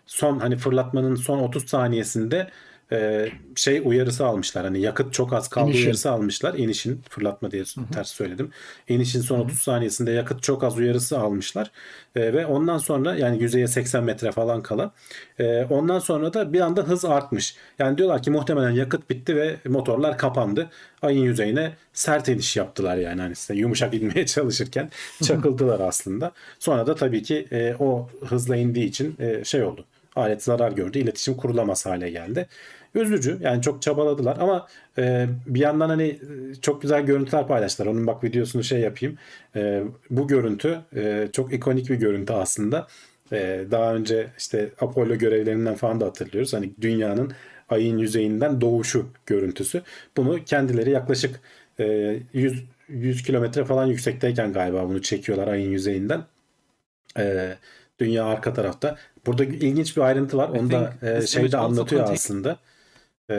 son hani fırlatmanın son 30 saniyesinde e, şey uyarısı almışlar. Hani yakıt çok az kaldı İnişin. uyarısı almışlar. İnişin fırlatma diye ters söyledim. İnişin son 30 saniyesinde yakıt çok az uyarısı almışlar. E, ve ondan sonra yani yüzeye 80 metre falan kala. E, ondan sonra da bir anda hız artmış. Yani diyorlar ki muhtemelen yakıt bitti ve motorlar kapandı. Ayın yüzeyine sert iniş yaptılar yani hani size yumuşak <laughs> inmeye çalışırken çakıldılar aslında. Sonra da tabii ki e, o hızla indiği için e, şey oldu. Alet zarar gördü. iletişim kurulamaz hale geldi. Üzücü. Yani çok çabaladılar ama e, bir yandan hani e, çok güzel görüntüler paylaştılar. Onun bak videosunu şey yapayım. E, bu görüntü e, çok ikonik bir görüntü aslında. E, daha önce işte Apollo görevlerinden falan da hatırlıyoruz. Hani dünyanın ayın yüzeyinden doğuşu görüntüsü. Bunu kendileri yaklaşık e, 100 100 kilometre falan yüksekteyken galiba bunu çekiyorlar ayın yüzeyinden. E, dünya arka tarafta. Burada ilginç bir ayrıntı var. Onu da e, şeyde anlatıyor aslında. E,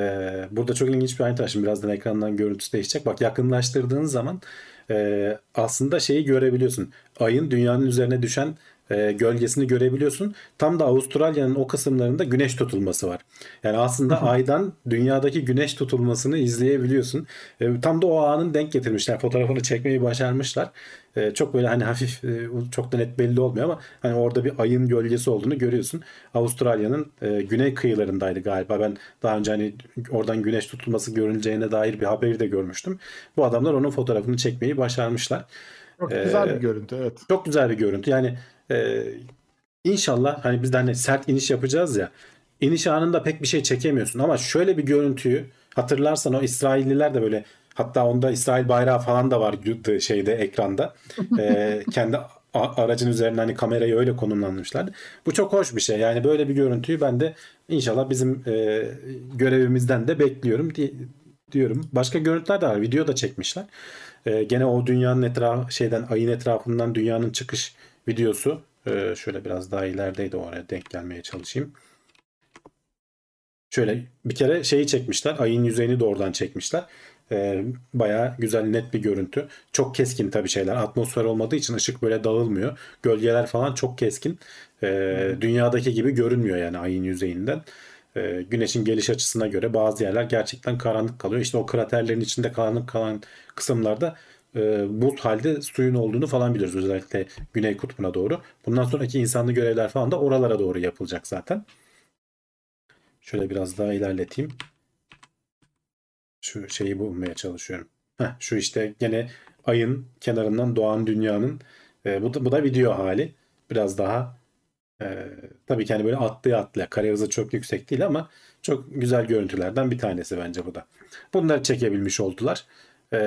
burada çok ilginç bir ayrıntı var. Şimdi birazdan ekrandan görüntüsü değişecek. Bak yakınlaştırdığın zaman e, aslında şeyi görebiliyorsun. Ayın dünyanın üzerine düşen e, gölgesini görebiliyorsun. Tam da Avustralya'nın o kısımlarında güneş tutulması var. Yani aslında aydan dünyadaki güneş tutulmasını izleyebiliyorsun. E, tam da o anın denk getirmişler. Fotoğrafını çekmeyi başarmışlar. E, çok böyle hani hafif e, çok da net belli olmuyor ama hani orada bir ayın gölgesi olduğunu görüyorsun. Avustralya'nın e, güney kıyılarındaydı galiba. Ben daha önce hani oradan güneş tutulması görüleceğine dair bir haberi de görmüştüm. Bu adamlar onun fotoğrafını çekmeyi başarmışlar. Çok Ee, güzel bir görüntü evet. Çok güzel bir görüntü. Yani e, inşallah hani biz de hani sert iniş yapacağız ya. İniş anında pek bir şey çekemiyorsun ama şöyle bir görüntüyü hatırlarsan o İsrailliler de böyle hatta onda İsrail bayrağı falan da var şeyde ekranda. <laughs> E, kendi aracın üzerine hani kamerayı öyle konumlanmışlardı. Bu çok hoş bir şey. Yani böyle bir görüntüyü ben de inşallah bizim e, görevimizden de bekliyorum diye diyorum. Başka görüntüler de var. Video da çekmişler. Ee, gene o dünyanın etrafı şeyden ayın etrafından dünyanın çıkış videosu. Ee, şöyle biraz daha ilerideydi oraya denk gelmeye çalışayım. Şöyle bir kere şeyi çekmişler. Ayın yüzeyini doğrudan çekmişler. Ee, bayağı güzel net bir görüntü. Çok keskin tabii şeyler. Atmosfer olmadığı için ışık böyle dağılmıyor. Gölgeler falan çok keskin. Ee, dünyadaki gibi görünmüyor yani ayın yüzeyinden. Ee, güneşin geliş açısına göre bazı yerler gerçekten karanlık kalıyor. İşte o kraterlerin içinde karanlık kalan kısımlarda e, buz halde suyun olduğunu falan biliyoruz. Özellikle Güney Kutbu'na doğru. Bundan sonraki insanlı görevler falan da oralara doğru yapılacak zaten. Şöyle biraz daha ilerleteyim. Şu şeyi bulmaya çalışıyorum. Heh, şu işte gene ayın kenarından doğan dünyanın e, bu da, bu da video hali. Biraz daha e, tabii ki hani böyle atlaya atlaya kare hızı çok yüksek değil ama çok güzel görüntülerden bir tanesi bence bu da. Bunları çekebilmiş oldular. E,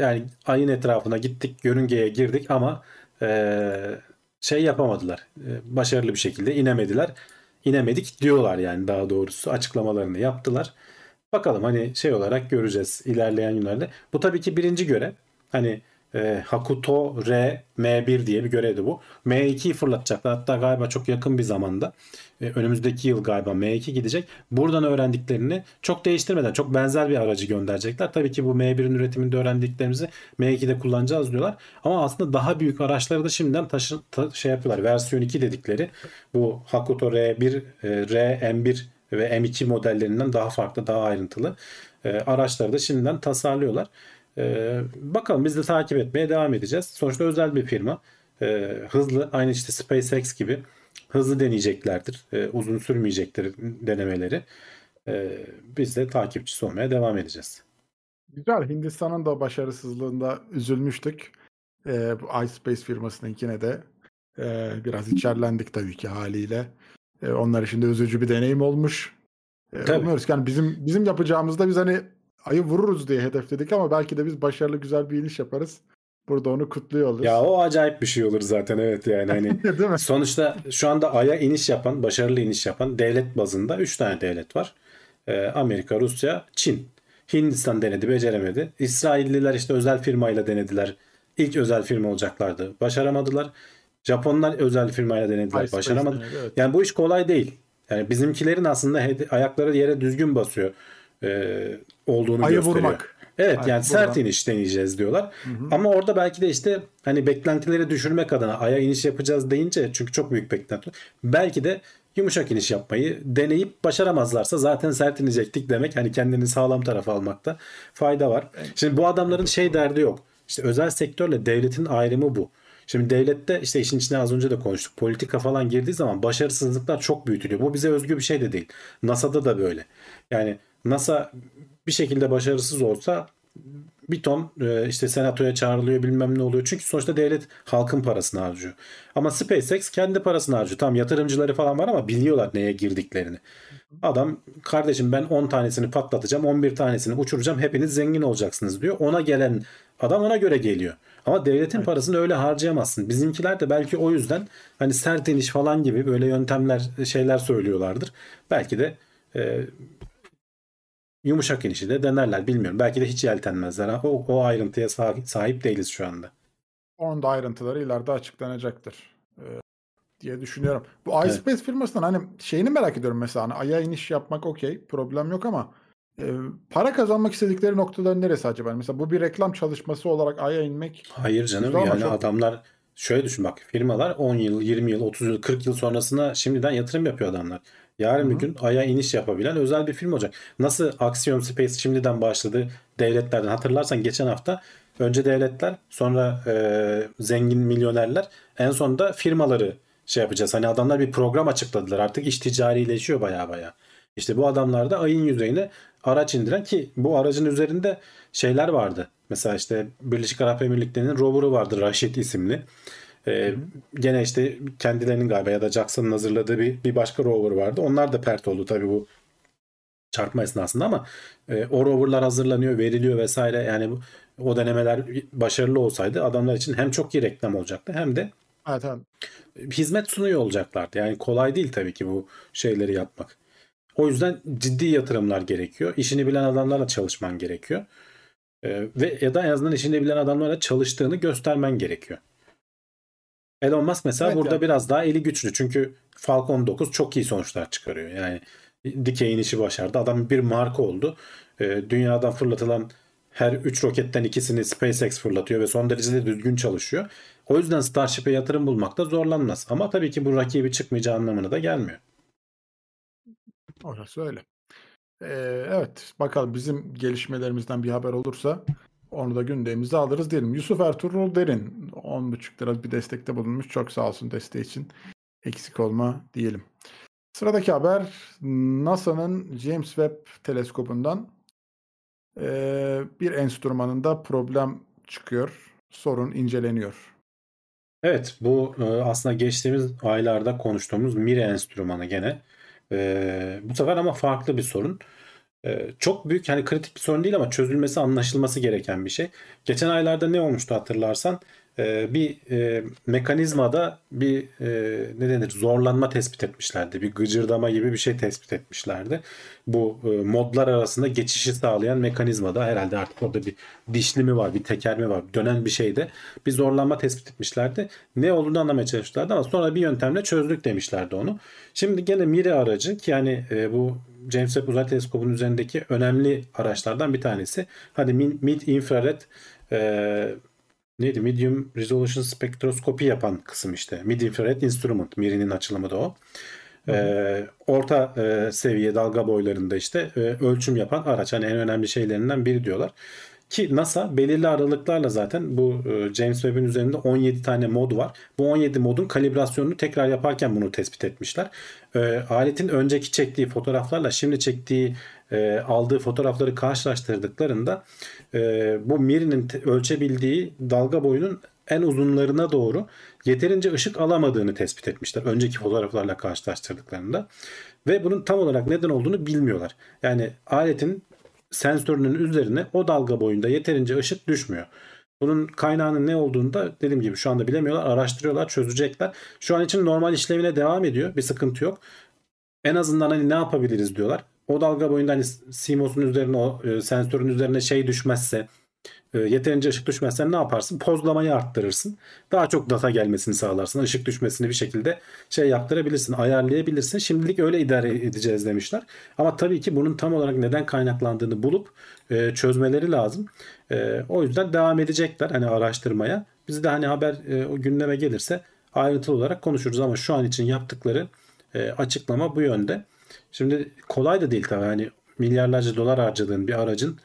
yani ayın etrafına gittik, yörüngeye girdik ama e, şey yapamadılar. E, başarılı bir şekilde inemediler. İnemedik diyorlar yani daha doğrusu açıklamalarını yaptılar. Bakalım hani şey olarak göreceğiz ilerleyen günlerde. Bu tabii ki birinci görev. Hani e, Hakuto R M1 diye bir görevdi bu. M2'yi fırlatacaklar. Hatta galiba çok yakın bir zamanda. E, önümüzdeki yıl galiba M2 gidecek. Buradan öğrendiklerini çok değiştirmeden çok benzer bir aracı gönderecekler. Tabii ki bu M1'in üretiminde öğrendiklerimizi M2'de kullanacağız diyorlar. Ama aslında daha büyük araçları da şimdiden taşı, ta- şey yapıyorlar. Versiyon 2 dedikleri bu Hakuto R1, e, R M1 ve M2 modellerinden daha farklı, daha ayrıntılı e, araçları da şimdiden tasarlıyorlar. E, bakalım biz de takip etmeye devam edeceğiz. Sonuçta özel bir firma. E, hızlı, aynı işte SpaceX gibi hızlı deneyeceklerdir. E, uzun sürmeyecektir denemeleri. E, biz de takipçisi olmaya devam edeceğiz. Güzel. Hindistan'ın da başarısızlığında üzülmüştük. Bu iSpace firmasınınkine de e, biraz içerlendik tabii ki haliyle. E, onlar için de üzücü bir deneyim olmuş. E, Tabii. umuyoruz yani bizim bizim yapacağımızda biz hani ayı vururuz diye hedefledik ama belki de biz başarılı güzel bir iniş yaparız. Burada onu kutluyor oluruz. Ya o acayip bir şey olur zaten evet yani hani <laughs> Değil mi? Sonuçta şu anda Ay'a iniş yapan, başarılı iniş yapan devlet bazında 3 tane devlet var. Ee, Amerika, Rusya, Çin. Hindistan denedi, beceremedi. İsrailliler işte özel firmayla denediler. İlk özel firma olacaklardı. Başaramadılar. Japonlar özel firmayla denediler. başaramadı. denedi, evet. Yani bu iş kolay değil. Yani bizimkilerin aslında ayakları yere düzgün basıyor. e, olduğunu Ayı gösteriyor. vurmak. Evet Aynen, yani sert buradan. iniş deneyeceğiz diyorlar. Ama orada belki de işte hani beklentileri düşürmek adına aya iniş yapacağız deyince çünkü çok büyük beklenti. Belki de yumuşak iniş yapmayı deneyip başaramazlarsa zaten sert inecektik demek. Hani kendini sağlam tarafa almakta fayda var. Şimdi bu adamların şey derdi yok. İşte özel sektörle devletin ayrımı bu. Şimdi devlette işte işin içine az önce de konuştuk. Politika falan girdiği zaman başarısızlıklar çok büyütülüyor. Bu bize özgü bir şey de değil. NASA'da da böyle. Yani NASA bir şekilde başarısız olsa bir ton e, işte senatoya çağrılıyor bilmem ne oluyor. Çünkü sonuçta devlet halkın parasını harcıyor. Ama SpaceX kendi parasını harcıyor. Tam yatırımcıları falan var ama biliyorlar neye girdiklerini. Adam kardeşim ben 10 tanesini patlatacağım 11 tanesini uçuracağım hepiniz zengin olacaksınız diyor. Ona gelen adam ona göre geliyor. Ama devletin parasını öyle harcayamazsın. Bizimkiler de belki o yüzden hani sert iniş falan gibi böyle yöntemler şeyler söylüyorlardır. Belki de e, yumuşak inişi de denerler bilmiyorum. Belki de hiç yeltenmezler. O, o ayrıntıya sahip, sahip değiliz şu anda. Onun da ayrıntıları ileride açıklanacaktır e, diye düşünüyorum. Bu Evet. iSpace firmasının hani şeyini merak ediyorum mesela. Hani Ay'a iniş yapmak okey problem yok ama e, para kazanmak istedikleri noktalar neresi acaba? Mesela bu bir reklam çalışması olarak Ay'a inmek Hayır canım yani çok- adamlar şöyle düşün bak firmalar 10 yıl, 20 yıl, 30 yıl, 40 yıl sonrasına şimdiden yatırım yapıyor adamlar. Yarın bir gün aya iniş yapabilen özel bir film olacak. Nasıl Axiom Space şimdiden başladı devletlerden hatırlarsan geçen hafta önce devletler sonra e, zengin milyonerler en sonunda firmaları şey yapacağız. Hani adamlar bir program açıkladılar artık iş ticarileşiyor baya baya. İşte bu adamlar da ayın yüzeyine araç indiren ki bu aracın üzerinde şeyler vardı. Mesela işte Birleşik Arap Emirlikleri'nin rover'ı vardı Rashid isimli. Ee, gene işte kendilerinin galiba ya da Jackson'ın hazırladığı bir, bir başka rover vardı. Onlar da pert oldu tabii bu çarpma esnasında ama e, o roverlar hazırlanıyor, veriliyor vesaire. Yani bu, o denemeler başarılı olsaydı adamlar için hem çok iyi reklam olacaktı hem de evet, evet. hizmet sunuyor olacaklardı. Yani kolay değil tabii ki bu şeyleri yapmak. O yüzden ciddi yatırımlar gerekiyor. İşini bilen adamlarla çalışman gerekiyor. Ee, ve ya da en azından işini bilen adamlarla çalıştığını göstermen gerekiyor. Elon Musk mesela Evet burada yani. biraz daha eli güçlü. Çünkü Falcon 9 çok iyi sonuçlar çıkarıyor. Yani dikey inişi başardı. Adam bir marka oldu. Ee, dünyadan fırlatılan her 3 roketten ikisini SpaceX fırlatıyor ve son derece de düzgün çalışıyor. O yüzden Starship'e yatırım bulmakta zorlanmaz. Ama tabii ki bu rakibi çıkmayacağı anlamına da gelmiyor. Orası öyle. Ee, evet bakalım bizim gelişmelerimizden bir haber olursa onu da gündemimize alırız diyelim. Yusuf Ertuğrul Derin 10,5 lira bir destekte bulunmuş. Çok sağ olsun desteği için. Eksik olma diyelim. Sıradaki haber NASA'nın James Webb teleskobundan ee, bir enstrümanında problem çıkıyor. Sorun inceleniyor. Evet bu e, aslında geçtiğimiz aylarda konuştuğumuz Mire enstrümanı gene. E, bu sefer ama farklı bir sorun. E, çok büyük hani kritik bir sorun değil ama çözülmesi anlaşılması gereken bir şey. Geçen aylarda ne olmuştu hatırlarsan e, bir e, mekanizmada bir e, ne denir zorlanma tespit etmişlerdi. Bir gıcırdama gibi bir şey tespit etmişlerdi. Bu e, modlar arasında geçişi sağlayan mekanizmada herhalde artık orada bir dişli mi var bir teker mi var dönen bir şeyde bir zorlanma tespit etmişlerdi. Ne olduğunu anlamaya çalışmışlardı ama sonra bir yöntemle çözdük demişlerdi onu. Şimdi gene Mire aracı ki yani e, bu James Webb Uzay Teleskobu'nun üzerindeki önemli araçlardan bir tanesi. Hadi mid infrared e, neydi? Medium Resolution Spektroskopi yapan kısım işte. Mid Infrared Instrument. MIRI'nin açılımı da o. Ee, orta e, seviye dalga boylarında işte e, ölçüm yapan araç. Hani en önemli şeylerinden biri diyorlar. Ki NASA belirli aralıklarla zaten bu e, James Webb'in üzerinde 17 tane mod var. Bu 17 modun kalibrasyonunu tekrar yaparken bunu tespit etmişler. E, aletin önceki çektiği fotoğraflarla şimdi çektiği e, aldığı fotoğrafları karşılaştırdıklarında bu MIRI'nin ölçebildiği dalga boyunun en uzunlarına doğru yeterince ışık alamadığını tespit etmişler. Önceki fotoğraflarla karşılaştırdıklarında. Ve bunun tam olarak neden olduğunu bilmiyorlar. Yani aletin sensörünün üzerine o dalga boyunda yeterince ışık düşmüyor. Bunun kaynağının ne olduğunu da dediğim gibi şu anda bilemiyorlar. Araştırıyorlar, çözecekler. Şu an için normal işlevine devam ediyor. Bir sıkıntı yok. En azından hani ne yapabiliriz diyorlar. O dalga boyunda hani CMOS'un üzerine o e, sensörün üzerine şey düşmezse E, yeterince ışık düşmezsen ne yaparsın? Pozlamayı arttırırsın. Daha çok data gelmesini sağlarsın. Işık düşmesini bir şekilde şey yaptırabilirsin, ayarlayabilirsin. Şimdilik öyle idare edeceğiz demişler. Ama tabii ki bunun tam olarak neden kaynaklandığını bulup e, çözmeleri lazım. E, o yüzden devam edecekler hani araştırmaya. Biz de hani haber e, o gündeme gelirse ayrıntılı olarak konuşuruz ama şu an için yaptıkları açıklama bu yönde. Şimdi kolay da değil tabii hani milyarlarca dolar harcadığın bir aracın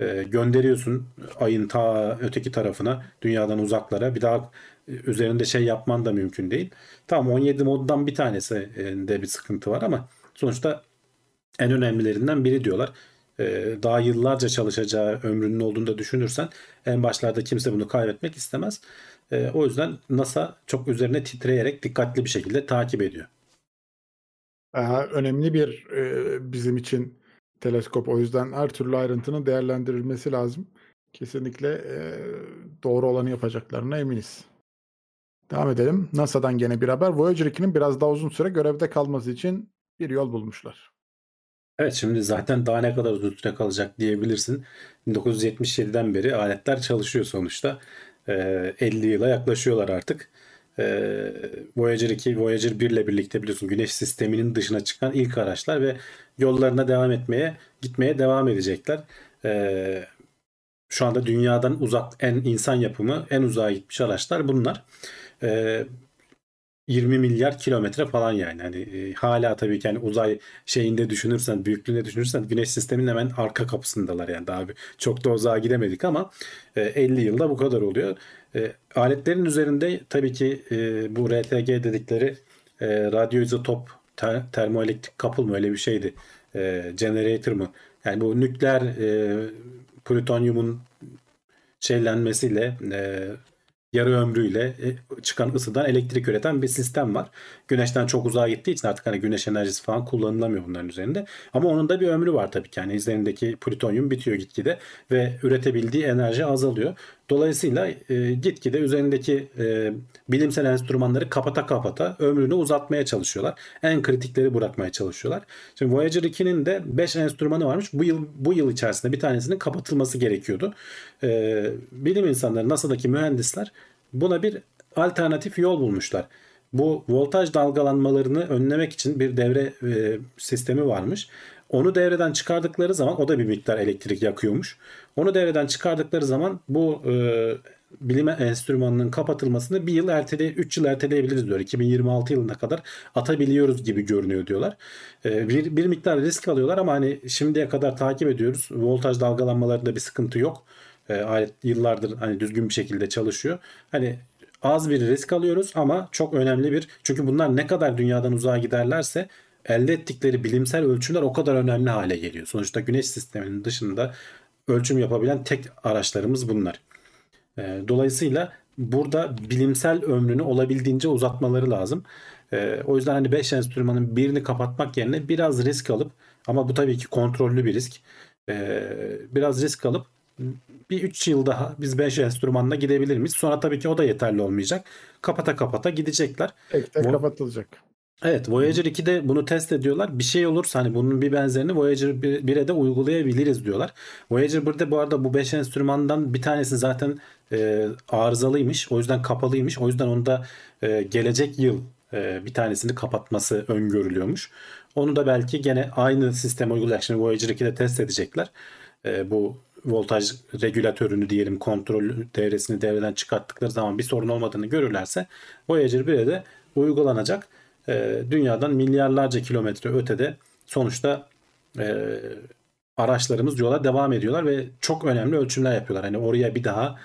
e, gönderiyorsun ayın ta öteki tarafına dünyadan uzaklara bir daha e, üzerinde şey yapman da mümkün değil. Tamam 17 moddan bir tanesi e, de bir sıkıntı var ama sonuçta en önemlilerinden biri diyorlar. E, daha yıllarca çalışacağı ömrünün olduğunu da düşünürsen en başlarda kimse bunu kaybetmek istemez. E, o yüzden NASA çok üzerine titreyerek dikkatli bir şekilde takip ediyor. Ee, önemli bir bizim için teleskop. O yüzden her türlü ayrıntının değerlendirilmesi lazım. Kesinlikle e, doğru olanı yapacaklarına eminiz. Devam edelim. NASA'dan gene bir haber. Voyager 2'nin biraz daha uzun süre görevde kalması için bir yol bulmuşlar. Evet şimdi zaten daha ne kadar uzun süre kalacak diyebilirsin. 1977'den beri aletler çalışıyor sonuçta. Ee, 50 yıla yaklaşıyorlar artık. Ee, Voyager 2, Voyager 1 ile birlikte biliyorsun Güneş sisteminin dışına çıkan ilk araçlar ve yollarına devam etmeye, gitmeye devam edecekler. Ee, şu anda dünyadan uzak en insan yapımı en uzağa gitmiş araçlar bunlar. Ee, 20 milyar kilometre falan yani. Hani e, hala tabii ki hani uzay şeyinde düşünürsen, büyüklüğünde düşünürsen güneş sisteminin hemen arka kapısındalar yani daha bir, çok da uzağa gidemedik ama e, 50 yılda bu kadar oluyor. E, aletlerin üzerinde tabii ki e, bu RTG dedikleri e, radyoizotop ter, termoelektrik kapıl mı öyle bir şeydi. E, generator mı? Yani bu nükleer e, plütonyumun şeylenmesiyle e, yarı ömrüyle e, çıkan ısıdan elektrik üreten bir sistem var. Güneşten çok uzağa gittiği için artık hani güneş enerjisi falan kullanılamıyor bunların üzerinde. Ama onun da bir ömrü var tabii ki. Yani üzerindeki plütonyum bitiyor gitgide ve üretebildiği enerji azalıyor. Dolayısıyla e, gitgide üzerindeki e, bilimsel enstrümanları kapata kapata ömrünü uzatmaya çalışıyorlar. En kritikleri bırakmaya çalışıyorlar. Şimdi Voyager 2'nin de 5 enstrümanı varmış. Bu yıl bu yıl içerisinde bir tanesinin kapatılması gerekiyordu. E, bilim insanları, NASA'daki mühendisler buna bir alternatif yol bulmuşlar. Bu voltaj dalgalanmalarını önlemek için bir devre e, sistemi varmış. Onu devreden çıkardıkları zaman o da bir miktar elektrik yakıyormuş. Onu devreden çıkardıkları zaman bu e, bilim enstrümanının kapatılmasını bir yıl ertele, 3 yıl erteleyebiliriz diyor. 2026 yılına kadar atabiliyoruz gibi görünüyor diyorlar. E, bir, bir miktar risk alıyorlar ama hani şimdiye kadar takip ediyoruz. Voltaj dalgalanmalarında bir sıkıntı yok. E, alet yıllardır hani düzgün bir şekilde çalışıyor. Hani az bir risk alıyoruz ama çok önemli bir çünkü bunlar ne kadar dünyadan uzağa giderlerse elde ettikleri bilimsel ölçümler o kadar önemli hale geliyor. Sonuçta güneş sisteminin dışında ölçüm yapabilen tek araçlarımız bunlar. Ee, dolayısıyla burada bilimsel ömrünü olabildiğince uzatmaları lazım. Ee, o yüzden hani 5 enstrümanın birini kapatmak yerine biraz risk alıp ama bu tabii ki kontrollü bir risk. Ee, biraz risk alıp bir 3 yıl daha biz 5 enstrümanla gidebilir miyiz? Sonra tabii ki o da yeterli olmayacak. Kapata kapata gidecekler. Tek tek Bu- kapatılacak. Evet Voyager 2'de bunu test ediyorlar. Bir şey olursa hani bunun bir benzerini Voyager 1'e de uygulayabiliriz diyorlar. Voyager 1'de bu arada bu 5 enstrümandan bir tanesi zaten e, arızalıymış. O yüzden kapalıymış. O yüzden onda e, gelecek yıl e, bir tanesini kapatması öngörülüyormuş. Onu da belki gene aynı sistem uygulayarak şimdi Voyager 2'de test edecekler. E, bu voltaj regülatörünü diyelim kontrol devresini devreden çıkarttıkları zaman bir sorun olmadığını görürlerse Voyager 1'e de uygulanacak. E, dünyadan milyarlarca kilometre ötede sonuçta e, araçlarımız yola devam ediyorlar ve çok önemli ölçümler yapıyorlar. Hani oraya bir daha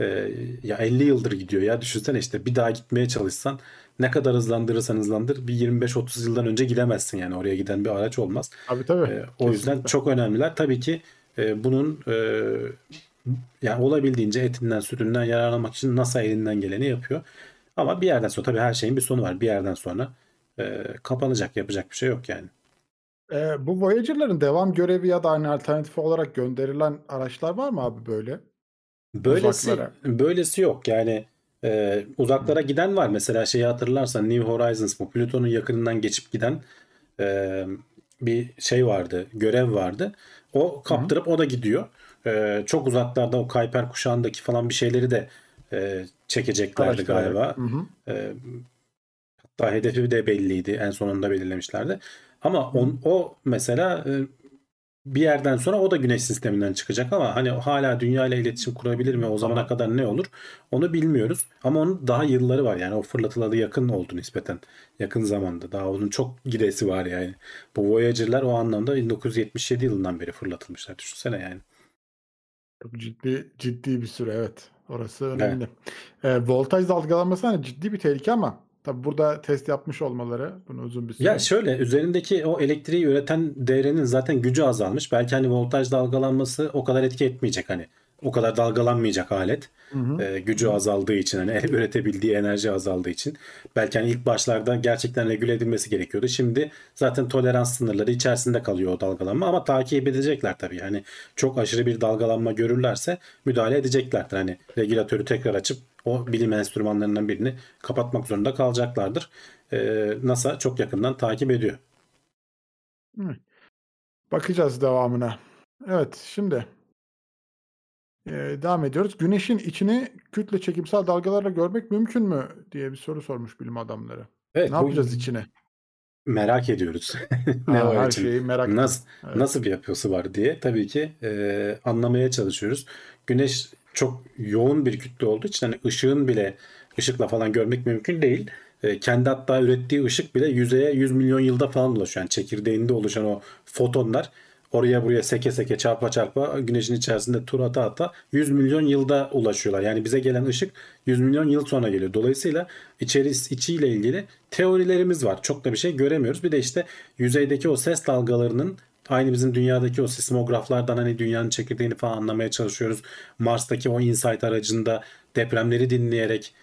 e, ya 50 yıldır gidiyor ya düşünsene işte bir daha gitmeye çalışsan ne kadar hızlandırırsan hızlandır bir 25-30 yıldan önce gidemezsin yani oraya giden bir araç olmaz. Tabii tabii. E, o yüzden Kesinlikle. çok önemliler. Tabii ki e, bunun e, yani olabildiğince etinden sütünden yararlanmak için NASA elinden geleni yapıyor. Ama bir yerden sonra tabii her şeyin bir sonu var. Bir yerden sonra e, kapanacak yapacak bir şey yok yani. Ee, bu Voyager'ların devam görevi ya da hani alternatif olarak gönderilen araçlar var mı abi böyle? Böylesi Uzaklara. böylesi yok yani e, uzaklara giden var mesela şeyi hatırlarsan New Horizons bu Plüton'un yakınından geçip giden e, bir şey vardı görev vardı o kaptırıp o da gidiyor. e, çok uzaklarda o Kuiper kuşağındaki falan bir şeyleri de e, çekeceklerdi Araştırarak. galiba. Hı hı. E, hatta hedefi de belliydi. En sonunda belirlemişlerdi. Ama on, o mesela e, bir yerden sonra o da güneş sisteminden çıkacak ama hani hala dünya ile iletişim kurabilir mi? O zamana kadar ne olur? Onu bilmiyoruz. Ama onun daha yılları var yani o fırlatılalı yakın oldu nispeten. Yakın zamanda. Daha onun çok gidesi var yani. Bu Voyager'lar o anlamda 1977 yılından beri fırlatılmışlar. Düşünsene yani. Çok ciddi ciddi bir süre evet. Orası önemli. Ee, voltaj dalgalanması hani ciddi bir tehlike ama tabi burada test yapmış olmaları bunu uzun bir süre. Ya şöyle üzerindeki o elektriği üreten devrenin zaten gücü azalmış. Belki hani voltaj dalgalanması o kadar etki etmeyecek hani. O kadar dalgalanmayacak alet. Hı hı. Ee, gücü azaldığı için hani üretebildiği enerji azaldığı için. Belki hani ilk başlarda gerçekten regüle edilmesi gerekiyordu. Şimdi zaten tolerans sınırları içerisinde kalıyor o dalgalanma ama takip edecekler tabii. Yani çok aşırı bir dalgalanma görürlerse müdahale edeceklerdir. Hani regülatörü tekrar açıp o bilim enstrümanlarından birini kapatmak zorunda kalacaklardır. Ee, NASA çok yakından takip ediyor. Bakacağız devamına. Evet şimdi e, devam ediyoruz. Güneşin içini kütle çekimsel dalgalarla görmek mümkün mü diye bir soru sormuş bilim adamları. Evet, Ne bu yapacağız içine? merak ediyoruz. <laughs> ne Ha, o her için? şeyi merak Nasıl Evet. nasıl bir yapısı var diye tabii ki e, anlamaya çalışıyoruz. Güneş çok yoğun bir kütle olduğu için hani ışığın bile ışıkla falan görmek mümkün değil. E, kendi hatta ürettiği ışık bile yüzeye 100 milyon yılda falan ulaşıyor. Yani çekirdeğinde oluşan o fotonlar oraya buraya seke seke çarpa çarpa güneşin içerisinde tur ata ata 100 milyon yılda ulaşıyorlar. Yani bize gelen ışık 100 milyon yıl sonra geliyor. Dolayısıyla içerisi içiyle ilgili teorilerimiz var. Çok da bir şey göremiyoruz. Bir de işte yüzeydeki o ses dalgalarının aynı bizim dünyadaki o sismograflardan hani dünyanın çekirdeğini falan anlamaya çalışıyoruz. Mars'taki o InSight aracında depremleri dinleyerek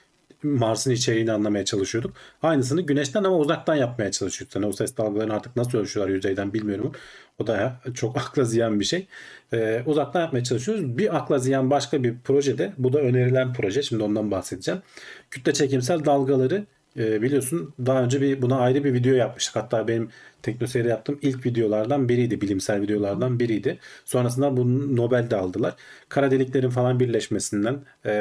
Mars'ın içeriğini anlamaya çalışıyorduk. Aynısını güneşten ama uzaktan yapmaya çalışıyorduk. Yani o ses dalgalarını artık nasıl ölçüyorlar yüzeyden bilmiyorum. O da çok <laughs> akla ziyan bir şey. Ee, uzaktan yapmaya çalışıyoruz. Bir akla ziyan başka bir projede bu da önerilen proje. Şimdi ondan bahsedeceğim. Kütle çekimsel dalgaları e, biliyorsun daha önce bir buna ayrı bir video yapmıştık. Hatta benim teknoseyri yaptığım ilk videolardan biriydi. Bilimsel videolardan biriydi. Sonrasında bunu Nobel de aldılar. Kara deliklerin falan birleşmesinden e,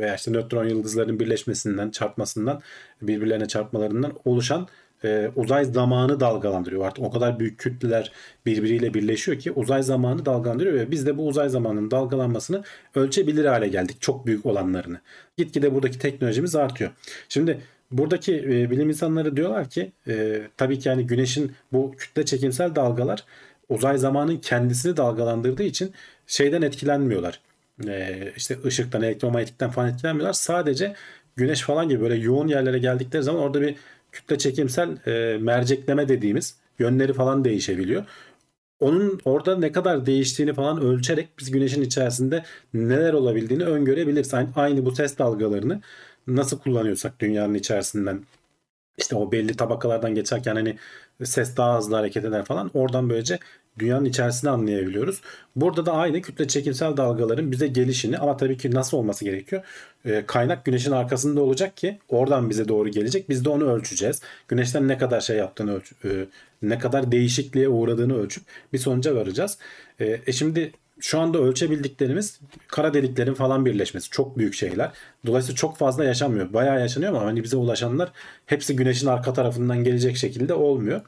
veya işte nötron yıldızların birleşmesinden, çarpmasından, birbirlerine çarpmalarından oluşan e, uzay zamanı dalgalandırıyor. Artık o kadar büyük kütleler birbiriyle birleşiyor ki uzay zamanı dalgalandırıyor ve biz de bu uzay zamanının dalgalanmasını ölçebilir hale geldik. Çok büyük olanlarını. Gitgide buradaki teknolojimiz artıyor. Şimdi buradaki e, bilim insanları diyorlar ki e, tabii ki yani güneşin bu kütle çekimsel dalgalar uzay zamanın kendisini dalgalandırdığı için şeyden etkilenmiyorlar. E, işte ışıktan, elektromanyetikten falan etkilenmiyorlar. Sadece güneş falan gibi böyle yoğun yerlere geldikleri zaman orada bir kütle çekimsel e, mercekleme dediğimiz yönleri falan değişebiliyor. Onun orada ne kadar değiştiğini falan ölçerek biz güneşin içerisinde neler olabildiğini öngörebiliriz. Aynı, aynı bu ses dalgalarını nasıl kullanıyorsak dünyanın içerisinden işte o belli tabakalardan geçerken hani ses daha hızlı hareket eder falan oradan böylece dünyanın içerisini anlayabiliyoruz. Burada da aynı kütle çekimsel dalgaların bize gelişini ama tabii ki nasıl olması gerekiyor? Ee, kaynak güneşin arkasında olacak ki oradan bize doğru gelecek. Biz de onu ölçeceğiz. Güneşten ne kadar şey yaptığını ölç e, ne kadar değişikliğe uğradığını ölçüp bir sonuca varacağız. E, e şimdi şu anda ölçebildiklerimiz kara deliklerin falan birleşmesi. Çok büyük şeyler. Dolayısıyla çok fazla yaşanmıyor. Bayağı yaşanıyor ama hani bize ulaşanlar hepsi güneşin arka tarafından gelecek şekilde olmuyor.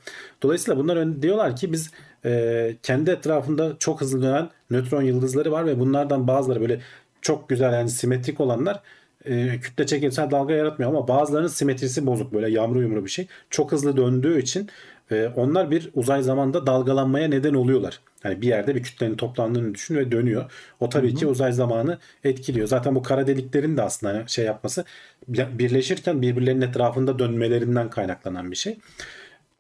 Dolayısıyla bunlar diyorlar ki biz e, kendi etrafında çok hızlı dönen nötron yıldızları var ve bunlardan bazıları böyle çok güzel yani simetrik olanlar e, kütle çekimsel dalga yaratmıyor ama bazılarının simetrisi bozuk böyle yamru yumru bir şey. Çok hızlı döndüğü için e, onlar bir uzay zamanda dalgalanmaya neden oluyorlar. Hani bir yerde bir kütlenin toplandığını düşün ve dönüyor. O tabii ki uzay zamanı etkiliyor. Zaten bu kara deliklerin de aslında şey yapması birleşirken birbirlerinin etrafında dönmelerinden kaynaklanan bir şey.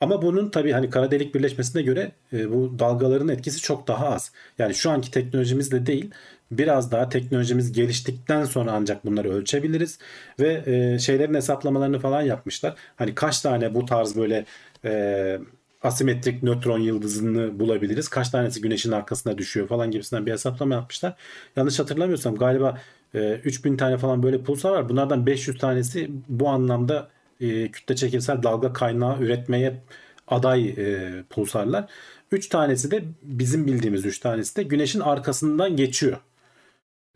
Ama bunun tabii hani kara delik birleşmesine göre e, bu dalgaların etkisi çok daha az. Yani şu anki teknolojimizle değil biraz daha teknolojimiz geliştikten sonra ancak bunları ölçebiliriz ve e, şeylerin hesaplamalarını falan yapmışlar. Hani kaç tane bu tarz böyle e, asimetrik nötron yıldızını bulabiliriz. Kaç tanesi güneşin arkasına düşüyor falan gibisinden bir hesaplama yapmışlar. Yanlış hatırlamıyorsam galiba e, 3000 tane falan böyle pulsar var. Bunlardan 500 tanesi bu anlamda e, kütle çekimsel dalga kaynağı üretmeye aday e, pulsarlar. 3 tanesi de bizim bildiğimiz 3 tanesi de güneşin arkasından geçiyor.